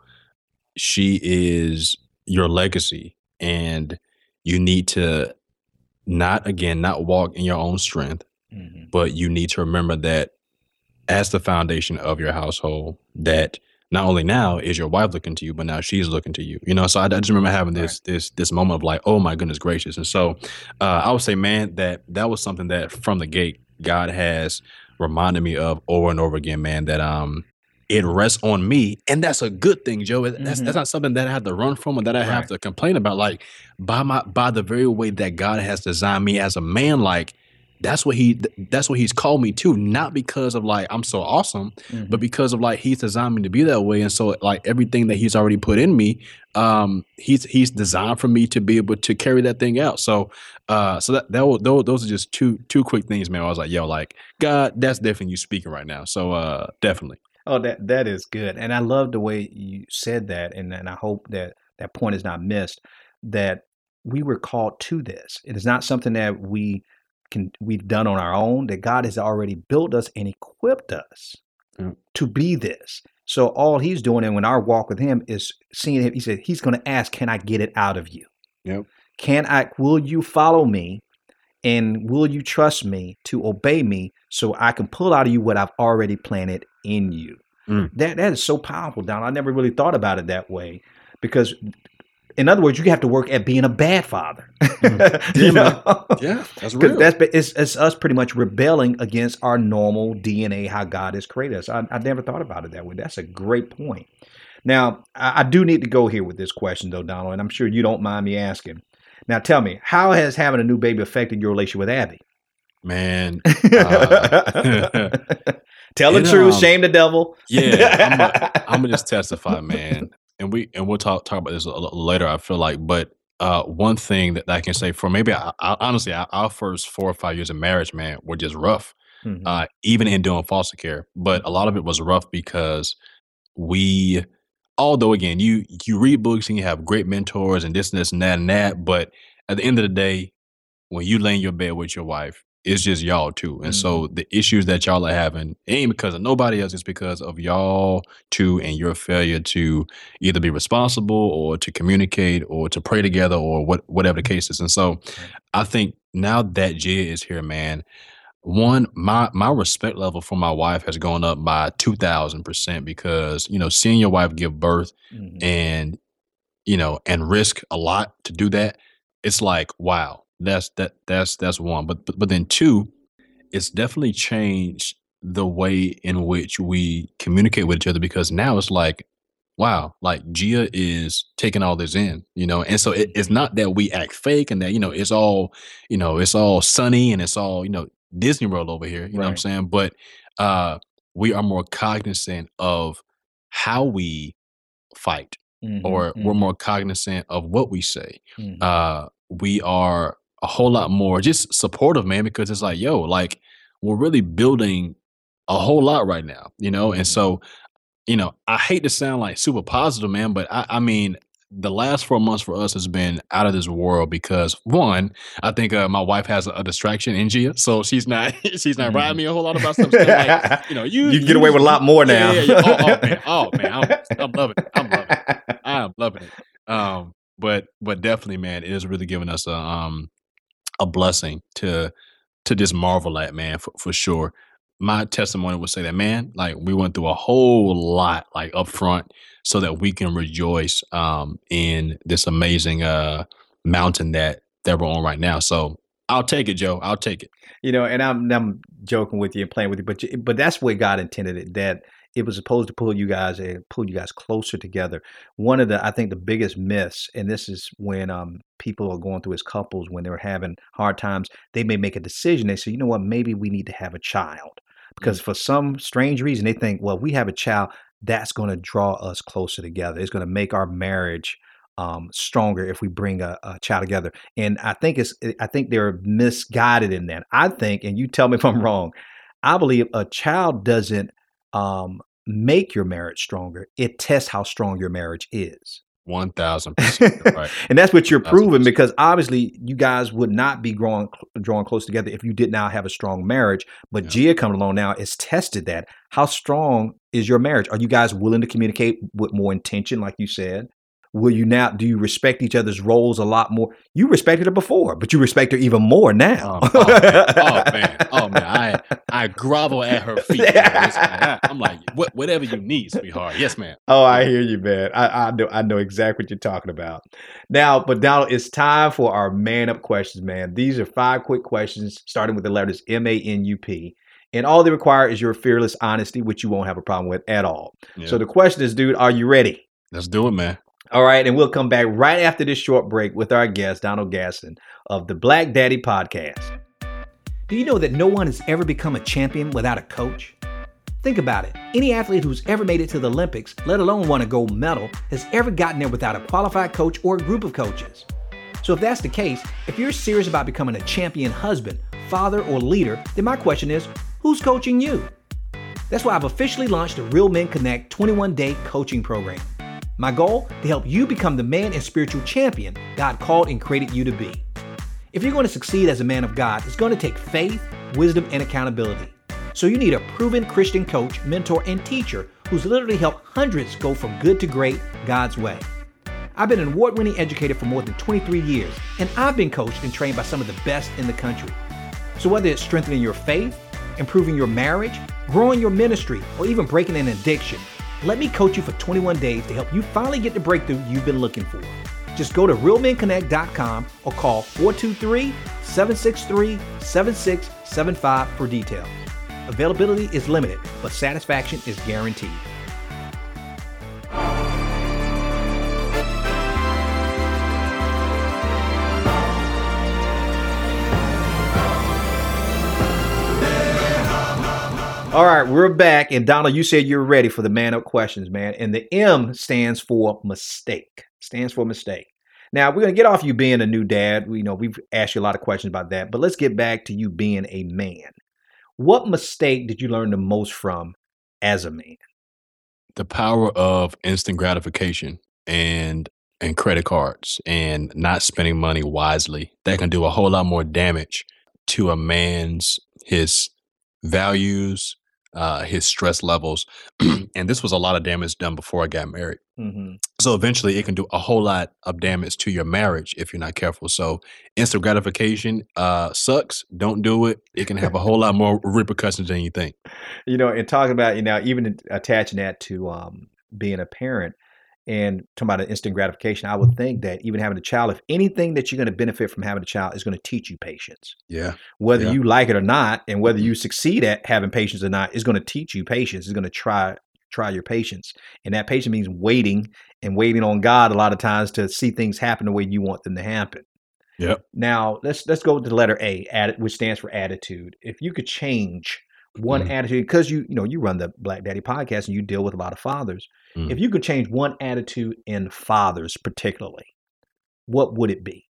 she is your legacy and you need to not again not walk in your own strength Mhm. but you need to remember that as the foundation of your household that not only now is your wife looking to you but now she's looking to you. You know so i, I just remember having this this this moment of like oh my goodness gracious. And so uh, i would say man that that was something that from the gate god has reminded me of over and over again man that um it rests on me and that's a good thing joe. That's, Mhm. that's not something that i have to run from or that i have to complain about. Like by my by the very way that god has designed me as a man like that's what he that's what he's called me to not because of like i'm so awesome Mhm. but because of like he's designed me to be that way and so like everything that he's already put in me um he's he's designed for me to be able to carry that thing out so uh so that that was, those, those are just two two quick things man i was like yo like god that's definitely you speaking right now so uh definitely Oh, that that is good, and I love the way you said that, and and I hope that that point is not missed. That we were called to this. It is not something that we can we've done on our own. That God has already built us and equipped us Yeah. to be this. So all He's doing, and when our walk with Him is seeing Him, He said He's going to ask, "Can I get it out of you? Yep. Can I? Will you follow me?" And will you trust me to obey me so I can pull out of you what I've already planted in you? Mm. That that is so powerful, Don. I never really thought about it that way. Because in other words, you have to work at being a bad father. Mm. *laughs* you Yeah, know? yeah that's real that's it's, it's us pretty much rebelling against our normal DNA, how God has created us. I, I never thought about it that way. That's a great point. Now, I, I do need to go here with this question, though, Donald, and I'm sure you don't mind me asking. Now, tell me, how has having a new baby affected your relationship with Abby? Man, *laughs* uh, tell the truth, um, shame the devil. yeah, I'm gonna just *laughs* testify, man, and we and we'll talk talk about this a little later. I feel like, but uh, one thing that I can say for maybe I, I, honestly, our, our first four or five years of marriage, man, were just rough. Mhm. uh, even in doing foster care. But a lot of it was rough because we, although again, you you read books and you have great mentors and this and this and that and that, but at the end of the day, when you lay in your bed with your wife, it's just y'all too. And so the issues that y'all are having ain't because of nobody else, it's because of y'all too and your failure to either be responsible or to communicate or to pray together or what whatever the case is. And so I think now that Gia is here, man, one, my my respect level for my wife has gone up by two thousand percent because you know seeing your wife give birth Mhm. and you know and risk a lot to do that, it's like wow, that's that that's that's one. But but, but then two, it's definitely changed the way in which we communicate with each other because now it's like wow like gia is taking all this in you know and so it, it's not that we act fake and that you know it's all you know it's all sunny and it's all you know disney world over here you know what i'm saying but uh we are more cognizant of how we fight Mhm, or we're mhm, more cognizant of what we say mhm. uh we are a whole lot more just supportive man because it's like yo like we're really building a whole lot right now you know and Mhm. so you know i hate to sound like super positive man but i, I mean the last four months for us has been out of this world because one, I think uh, my wife has a, a distraction in Gia, so she's not *laughs* she's not Mhm. writing me a whole lot about stuff. Like, you know, *laughs* you You can get away with a lot more now. Yeah, yeah, yeah. Oh, oh man, *laughs* oh man, I'm, I'm loving it. I'm loving it. I'm loving it. Um, but but definitely, man, it is really giving us a um a blessing to to just marvel at, man, for, for sure. My testimony would say that, man, like we went through a whole lot, like up front, so that we can rejoice um in this amazing uh mountain that that we're on right now. So I'll take it, Joe. I'll take it. you know, and I'm I'm joking with you and playing with you, but but that's where God intended it. That it was supposed to pull you guys and pull you guys closer together. One of the I think the biggest myths, and this is when um people are going through as couples when they're having hard times, they may make a decision. They say, you know what, maybe we need to have a child because for some strange reason they think, well, we have a child that's going to draw us closer together. It's going to make our marriage um, stronger if we bring a, a child together. And I think it's I think they're misguided in that. I think, and you tell me if I'm wrong. I believe a child doesn't um, make your marriage stronger. It tests how strong your marriage is. One thousand *laughs* percent. Right. and that's what you're Thousand proving because obviously you guys would not be growing drawing close together if you did not have a strong marriage. But Yeah. Gia coming along now has tested that. How strong is your marriage? Are you guys willing to communicate with more intention, like you said? Will you now? Do you respect each other's roles a lot more? You respected her before, but you respect her even more now. Um, oh, man. *laughs* oh man, oh man, I I grovel at her feet. man. *laughs* I, am like, what, whatever you need, sweetheart. Yes, ma'am. Oh, I hear you, man. I, I know I know exactly what you're talking about. Now, but Donald, it's time for our man up questions, man. These are five quick questions, starting with the letters M A N U P. And all they require is your fearless honesty, which you won't have a problem with at all. Yeah. So the question is, dude, are you ready? Let's do it, man. All right, and we'll come back right after this short break with our guest, Donald Gadson of the Black Daddy Podcast. Do you know that no one has ever become a champion without a coach? Think about it. Any athlete who's ever made it to the Olympics, let alone won a gold medal, has ever gotten there without a qualified coach or a group of coaches. So, if that's the case, if you're serious about becoming a champion husband, father, or leader, then my question is who's coaching you? That's why I've officially launched the Real Men Connect 21 day coaching program. My goal to help you become the man and spiritual champion God called and created you to be. If you're going to succeed as a man of God, it's going to take faith, wisdom, and accountability. So you need a proven Christian coach, mentor, and teacher who's literally helped hundreds go from good to great God's way. I've been an award winning educator for more than 23 years, and I've been coached and trained by some of the best in the country. So whether it's strengthening your faith, improving your marriage, growing your ministry, or even breaking an addiction, let me coach you for 21 days to help you finally get the breakthrough you've been looking for. Just go to realmenconnect.com or call 423 763 7675 for details. Availability is limited, but satisfaction is guaranteed. All right, we're back. And Donald, you said you're ready for the man up questions, man. And the M stands for mistake. Stands for mistake. Now we're gonna get off you being a new dad. We you know we've asked you a lot of questions about that, but let's get back to you being a man. What mistake did you learn the most from as a man? The power of instant gratification and and credit cards and not spending money wisely. That can do a whole lot more damage to a man's his values, uh, his stress levels. *clears throat* and this was a lot of damage done before I got married. Mm-hmm. So eventually it can do a whole lot of damage to your marriage if you're not careful. So instant gratification uh, sucks. Don't do it. It can have a whole lot more repercussions than you think. You know, and talking about, you know, even attaching that to um, being a parent, and talking about an instant gratification, I would think that even having a child, if anything that you're going to benefit from having a child is going to teach you patience. Yeah. Whether yeah. you like it or not, and whether mm-hmm. you succeed at having patience or not, is going to teach you patience. It's going to try try your patience, and that patience means waiting and waiting on God a lot of times to see things happen the way you want them to happen. Yep. Now let's let's go to the letter A, which stands for attitude. If you could change one mm. attitude because you you know you run the Black Daddy podcast and you deal with a lot of fathers. Mm. If you could change one attitude in fathers, particularly, what would it be?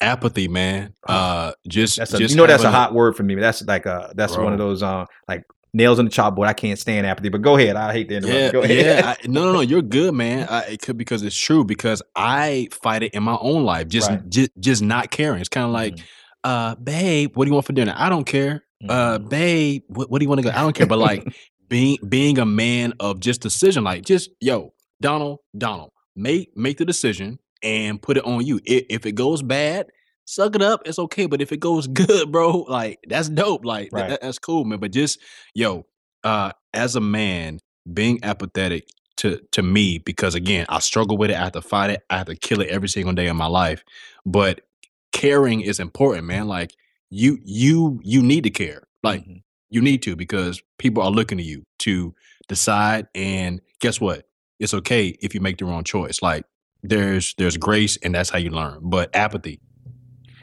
Apathy, man. Oh, uh, just, that's a, just you know that's a hot word for me. That's like a that's bro. one of those uh like nails on the chalkboard. I can't stand apathy. But go ahead. I hate to interrupt. Yeah, go ahead. yeah. I, no, no, no. *laughs* You're good, man. I, it could because it's true. Because I fight it in my own life. Just, right. just, just not caring. It's kind of like, mm. uh, babe, what do you want for dinner? I don't care uh, mm-hmm. babe, what, what do you want to go? I don't care, but like *laughs* being being a man of just decision, like just yo, Donald, Donald, make make the decision and put it on you. If, if it goes bad, suck it up. It's okay. But if it goes *laughs* good, bro, like that's dope. Like right. that, that's cool, man. But just yo, uh, as a man, being apathetic to to me because again, I struggle with it. I have to fight it. I have to kill it every single day of my life. But caring is important, man. Like you you you need to care. Like mm-hmm. you need to because people are looking to you to decide and guess what? It's okay if you make the wrong choice. Like there's there's grace and that's how you learn. But apathy.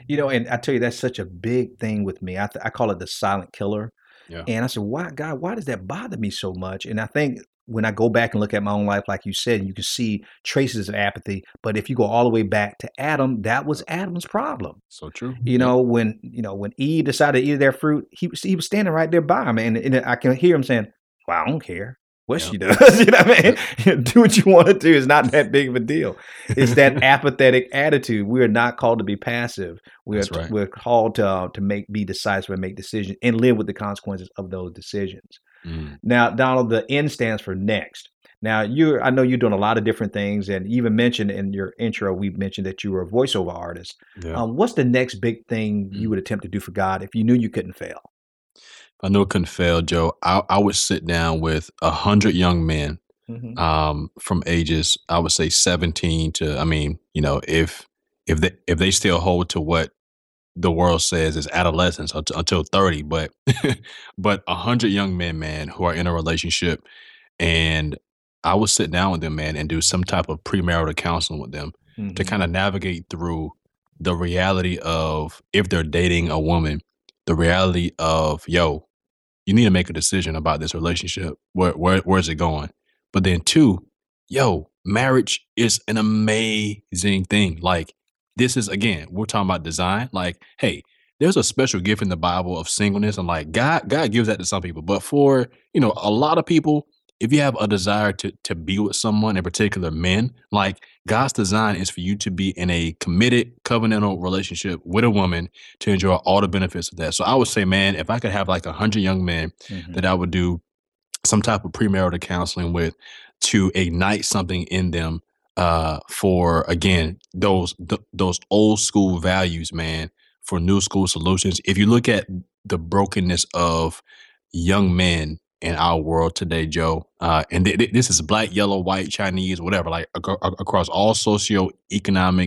You know, and I tell you that's such a big thing with me. I th- I call it the silent killer. Yeah. And I said, "Why, God? Why does that bother me so much?" And I think when I go back and look at my own life, like you said, you can see traces of apathy. But if you go all the way back to Adam, that was Adam's problem. So true. You know, when you know when Eve decided to eat their fruit, he was he was standing right there by him, and, and I can hear him saying, "Well, I don't care." What she *laughs* does, you know what I mean? *laughs* do what you want to do. It's not that big of a deal. It's that *laughs* apathetic attitude. We are not called to be passive. We are right. we're called to uh, to make be decisive and make decisions and live with the consequences of those decisions. Mm. Now, Donald, the N stands for next. Now, you I know you're doing a lot of different things, and even mentioned in your intro, we mentioned that you were a voiceover artist. Yeah. Um, what's the next big thing you mm. would attempt to do for God if you knew you couldn't fail? I know it couldn't fail, Joe. I, I would sit down with a hundred young men mm-hmm. um, from ages, I would say 17 to, I mean, you know, if if they if they still hold to what the world says is adolescence until, until 30 but *laughs* but 100 young men man who are in a relationship and i would sit down with them man and do some type of premarital counseling with them mm-hmm. to kind of navigate through the reality of if they're dating a woman the reality of yo you need to make a decision about this relationship. Where, where where's it going? But then two yo marriage is an amazing thing. Like this is again, we're talking about design. Like, hey, there's a special gift in the Bible of singleness, and like God, God gives that to some people. But for you know, a lot of people, if you have a desire to to be with someone, in particular men, like God's design is for you to be in a committed covenantal relationship with a woman to enjoy all the benefits of that. So I would say, man, if I could have like a hundred young men mm-hmm. that I would do some type of premarital counseling with to ignite something in them uh, for again those th- those old school values, man, for new school solutions. If you look at the brokenness of young men in our world today, Joe, uh, and th- th- this is black, yellow, white, Chinese, whatever, like ac- across all socioeconomic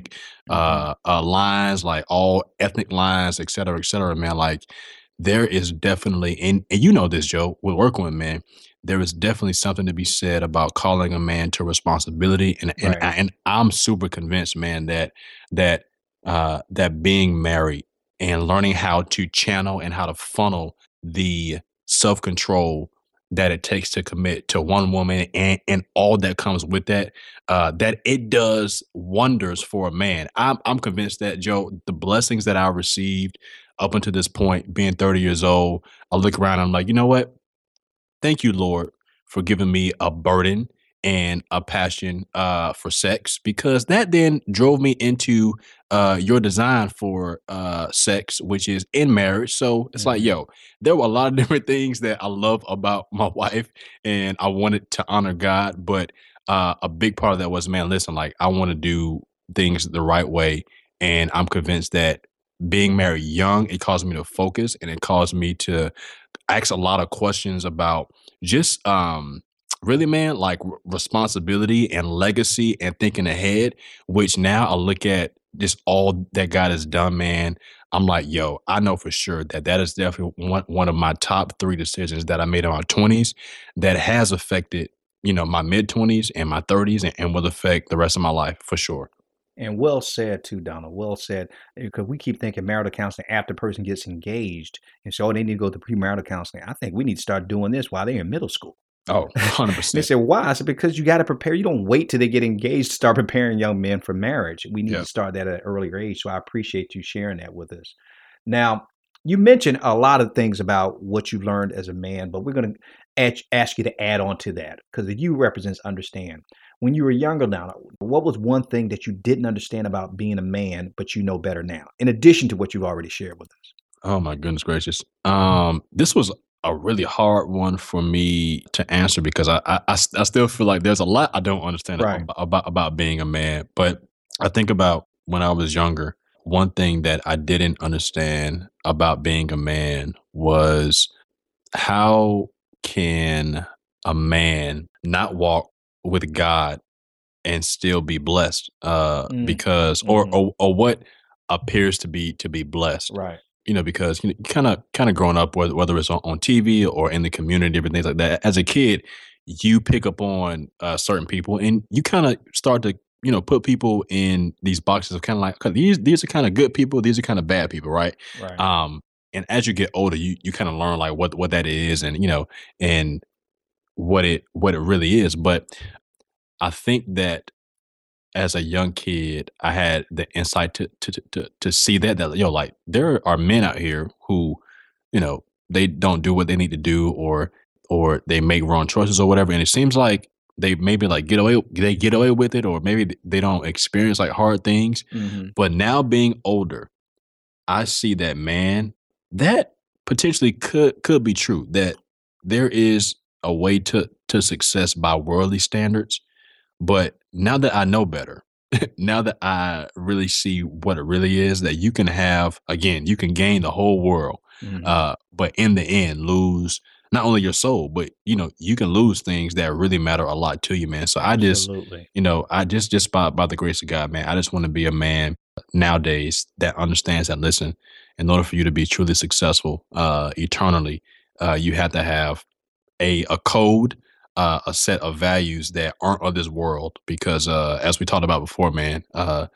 mm-hmm. uh, uh, lines, like all ethnic lines, et cetera, et cetera, man. Like there is definitely, and, and you know this, Joe, we're working with men there is definitely something to be said about calling a man to responsibility and and, right. I, and I'm super convinced man that that uh that being married and learning how to channel and how to funnel the self-control that it takes to commit to one woman and, and all that comes with that, uh, that it does wonders for a man. I'm, I'm convinced that, Joe, the blessings that I received up until this point, being 30 years old, I look around and I'm like, you know what? Thank you, Lord, for giving me a burden and a passion uh, for sex because that then drove me into uh, your design for uh, sex, which is in marriage. So it's mm-hmm. like, yo, there were a lot of *laughs* different things that I love about my *laughs* wife, and I wanted to honor God. But uh, a big part of that was, man, listen, like I want to do things the right way, and I'm convinced that being married young, it caused me to focus, and it caused me to ask a lot of questions about just um really man like responsibility and legacy and thinking ahead which now i look at just all that god has done man i'm like yo i know for sure that that is definitely one, one of my top three decisions that i made in my 20s that has affected you know my mid 20s and my 30s and, and will affect the rest of my life for sure and well said too, Donald. Well said. Eh, because we keep thinking marital counseling after a person gets engaged, and so oh, they need to go to premarital counseling. I think we need to start doing this while they're in middle school. Oh, 100%. *laughs* they said, why? I said, because you got to prepare. You don't wait till they get engaged to start *laughs* preparing young men for marriage. We need yep. to start that at an earlier age. So I appreciate you sharing that with us. Now, you mentioned a lot of things about what you've learned as a man, but we're going to ask you to add on to that because you represents understand. When you were younger now, what was one thing that you didn't understand about being a man, but you know better now, in addition to what you've already shared with us? Oh my goodness gracious. Um, this was a really hard one for me to answer because I, I, I still feel like there's a lot I don't understand right. about, about, about being a man. But I think about when I was younger, one thing that I didn't understand about being a man was how can a man not walk with God and still be blessed? Uh, mm. because or, mm. or or what appears to be to be blessed, right? you know, because you kind of kind of growing up, whether, whether it's on, on TV or in the community, different things like that. As a kid, you pick up on uh, certain people, and you kind of start to you know put people in these boxes of kind of like these these are kind of good people, these are kind of bad people, right? Right. Um, and as you get older, you you kind of learn like what what that is, and you know, and what it what it really is. But I think that as a young kid, I had the insight to to to to see that that yo like there are men out here who, you know, they don't do what they need to do or or they make wrong choices or whatever, and it seems like they maybe like get away they get away with it or maybe they don't experience like hard things. Mm-hmm. But now being older, I see that man that potentially could could be true that there is a way to to success by worldly standards but now that I know better, *laughs* now that I really see what it really is, that you can have again, you can gain the whole world, mm-hmm. uh, but in the end, lose not only your soul, but you know, you can lose things that really matter a lot to you, man. So I just, Absolutely. you know, I just just by by the grace of God, man, I just want to be a man nowadays that understands that. Listen, in order for you to be truly successful, uh, eternally, uh, you have to have a a code uh, a set of values that aren't of this world because uh, as we talked about before man uh,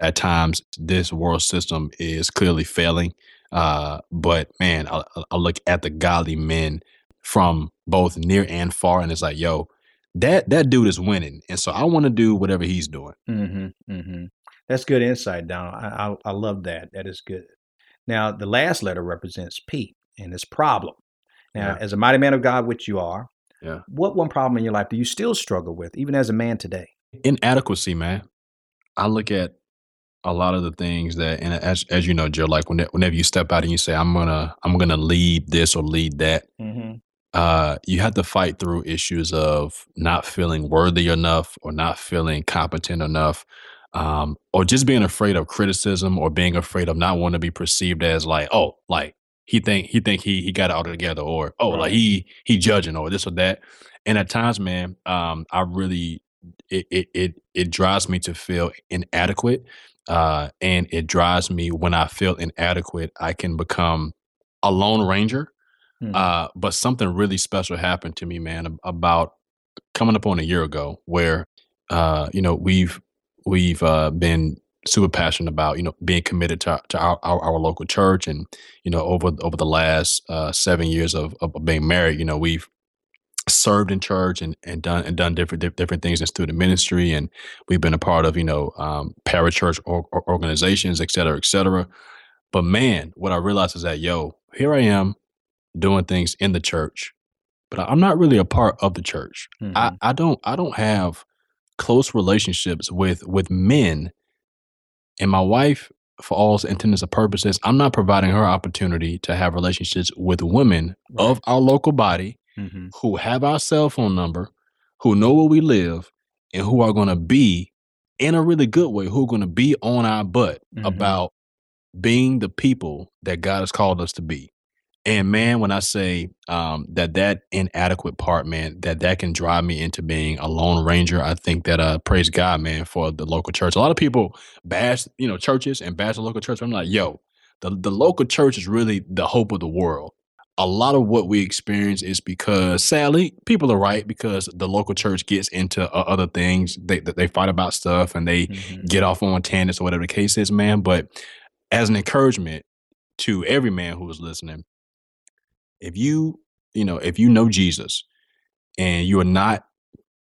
at times this world system is clearly failing uh, but man I, I, look at the godly men from both near and far and it's like yo that that dude is winning. And so i want to do whatever he's doing. Mm-hmm, mm-hmm. that's good insight Donald. I, I, I love that. That is good. Now the last letter represents p and it's problem now, yeah. as a mighty man of God, which you are, yeah. What one problem in your life do you still struggle with, even as a man today? Inadequacy, man. I look at a lot of the things that, and as as you know, Joe, like when, whenever you step out and you say, "I'm gonna I'm gonna lead this or lead that," mm-hmm. uh, you have to fight through issues of not feeling worthy enough or not feeling competent enough. Um, or just being afraid of criticism or being afraid of not wanting to be perceived as like, oh, like he think he think he he got it all together or oh right. like he he judging or this or that and at times man um i really it it it, it drives me to feel inadequate uh and it drives me when i feel inadequate i can become a lone ranger hmm. uh but something really special happened to me man about coming up on a year ago where uh you know we've we've uh been super passionate about you know being committed to, to our, our, our local church. And you know over over the last uh, seven years of, of being married you know we've served in church and, and done and done different different things in student ministry. And we've been a part of you know um, parachurch or, or organizations et cetera et cetera. But man what i realized is that yo here i am doing things in the church but i'm not really a part of the church. Mm-hmm. I, I don't i don't have close relationships with with men and my wife for all intents and purposes i'm not providing her opportunity to have relationships with women right. of our local body mm-hmm. who have our cell phone number, who know where we live, and who are going to be in a really good way, who are going to be on our butt mm-hmm. about being the people that God has called us to be. And man, when I say um, that that inadequate part, man, that that can drive me into being a lone ranger, I think that uh, praise God, man, for the local church. A lot of people bash, you know, churches and bash the local church. I'm like, yo, the the local church is really the hope of the world a lot of what we experience is because sadly people are right because the local church gets into uh, other things they they fight about stuff and they mm-hmm. get off on tangents or whatever the case is man but as an encouragement to every man who is listening if you you know if you know jesus and you are not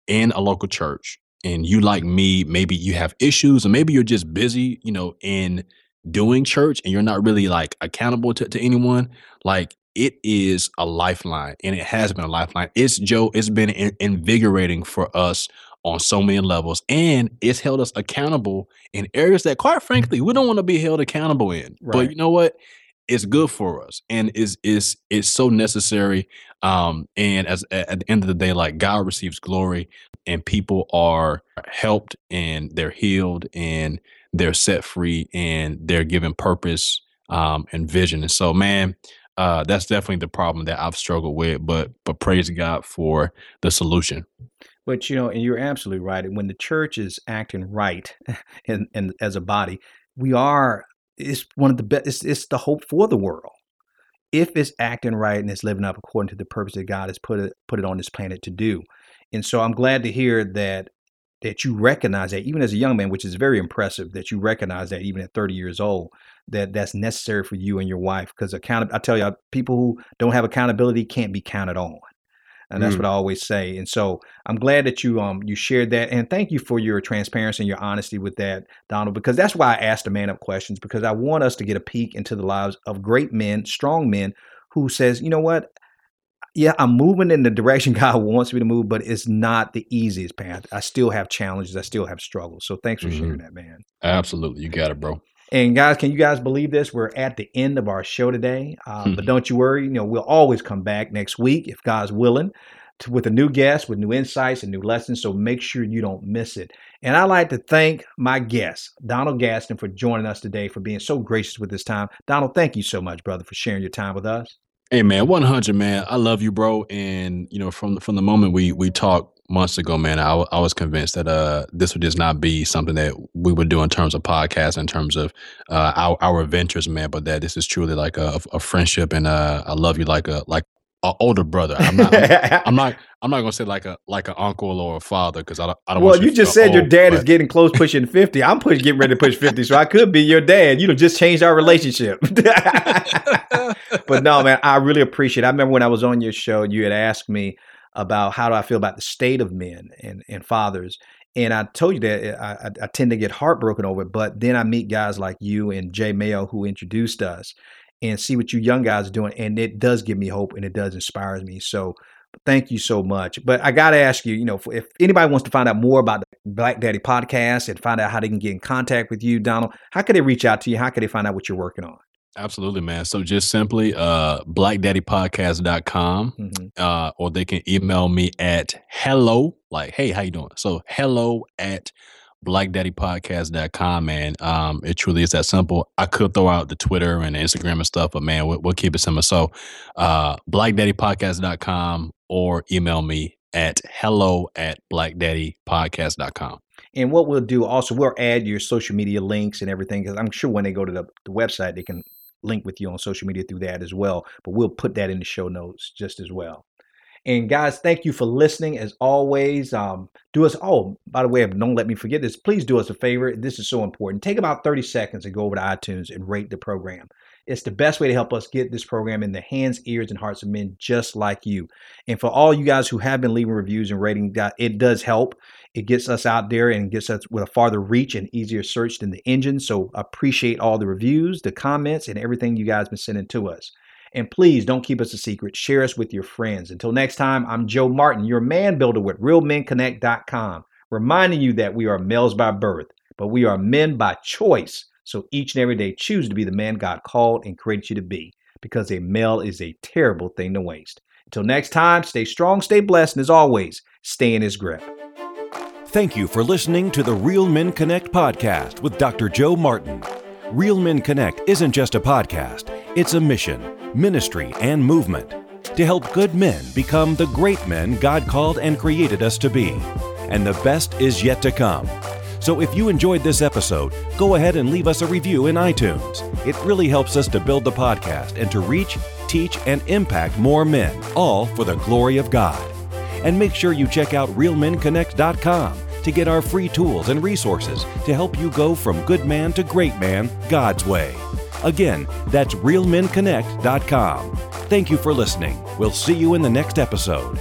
in a local church and you like me maybe you have issues or maybe you're just busy you know in doing church and you're not really like accountable to, to anyone like it is a lifeline and it has been a lifeline. It's Joe, it's been in, invigorating for us on so many levels and it's held us accountable in areas that quite mm-hmm. frankly we don't want to be held accountable in. Right. But you know what? It's good for us and is is it's so necessary. Um and as at the end of the day, like God receives glory and people are helped and they're healed and they're set free and they're given purpose um and vision. And so man, uh, that's definitely the problem that I've struggled with. But but praise God for the solution. But you know, and you're absolutely right. When the church is acting right, *laughs* and and as a body, we are. It's one of the best. It's, it's the hope for the world if it's acting right and it's living up according to the purpose that God has put it put it on this planet to do. And so I'm glad to hear that that you recognize that even as a young man, which is very impressive that you recognize that even at 30 years old, that that's necessary for you and your wife. Because account, I tell you, people who don't have accountability can't be counted on, and that's mm. what I always say. And so I'm glad that you um you shared that, and thank you for your transparency and your honesty with that, Donald. Because that's why I asked the man up questions because I want us to get a peek into the lives of great men, strong men, who says, you know what, yeah, I'm moving in the direction *laughs* God wants me to move, but it's not the easiest path. I still have challenges. I still have struggles. So thanks for mm-hmm. sharing that, man. Absolutely. You got it, bro. And guys, can you guys believe this? We're at the end of our show today. Um, but don't you worry. You know, we'll always come back next week if God's willing to, with a new guest, with new insights and new lessons. So make sure you don't miss it. And I'd like to thank my guest, Donald Gadson, for joining us today, for being so gracious with this time. Donald, thank you so much, brother, for sharing your time with us. Hey man, one hundred man. I love you, bro. And you know, from from the moment we we talked months ago, man, I, I was convinced that uh this would just not be something that we would do in terms of podcasts, in terms of uh our our adventures, man. But that this is truly like a, a friendship, and uh I love you like a like an older brother. I'm not. I'm, *laughs* I'm, not. I'm not gonna say like a like an uncle or a father because I don't. I don't well, you just said old, your dad but... is getting close, pushing fifty. I'm pushing, getting ready to push fifty, so I could be your dad. You know, just changed our relationship. *laughs* *laughs* but no, man, I really appreciate. it. I remember when I was on your show, you had asked me about how do I feel about the state of men and and fathers. And I told you that eh, I, I, tend to get heartbroken over it, but then I meet guys like you and Jay Mayo who introduced us, and see what you young guys are doing. And it does give me hope and it does inspire me. So thank you so much. But I got to ask you, you know, if anybody wants to find out more about the Black Daddy podcast and find out how they can get in contact with you, Donald, how can they reach out to you? How can they find out what you're working on? Absolutely, man. So just simply uh blackdaddypodcast.com mm-hmm. uh or they can email me at hello, like, hey, how you doing? So hello at blackdaddypodcast.com, man. Um, it truly is that simple. I could throw out the Twitter and the Instagram and stuff, but man, we'll, we'll keep it simple. So, uh, blackdaddypodcast.com or email me at hello at blackdaddypodcast.com. And what we'll do also, we'll add your social media links and everything because I'm sure when they go to the, the website, they can link with you on social media through that as well. But we'll put that in the show notes just as well. And guys, thank you for listening. As always, um, do us. Oh, by the way, don't let me forget this. Please do us a favor. This is so important. Take about 30 seconds and go over to iTunes and rate the program. It's the best way to help us get this program in the hands, ears, and hearts of men just like you. And for all you guys who have been leaving reviews and rating, it does help. It gets us out there and gets us with a farther reach and easier search than the engine. So appreciate all the reviews, the comments, and everything you guys been sending to us. And please don't keep us a secret. Share us with your friends. Until next time, I'm Joe Martin, your man builder with RealMenConnect.com, reminding you that we are males by birth, but we are men by choice. So each and every day, choose to be the man God called and created you to be, because a male is a terrible thing to waste. Until next time, stay strong, stay blessed, and as always, stay in his grip. Thank you for listening to the Real Men Connect podcast with Dr. Joe Martin. Real Men Connect isn't just a podcast, it's a mission, ministry, and movement to help good men become the great men God called and created us to be. And the best is yet to come. So if you enjoyed this episode, go ahead and leave us a review in iTunes. It really helps us to build the podcast and to reach, teach, and impact more men, all for the glory of God. And make sure you check out realmenconnect.com to get our free tools and resources to help you go from good man to great man God's way. Again, that's realmenconnect.com. Thank you for listening. We'll see you in the next episode.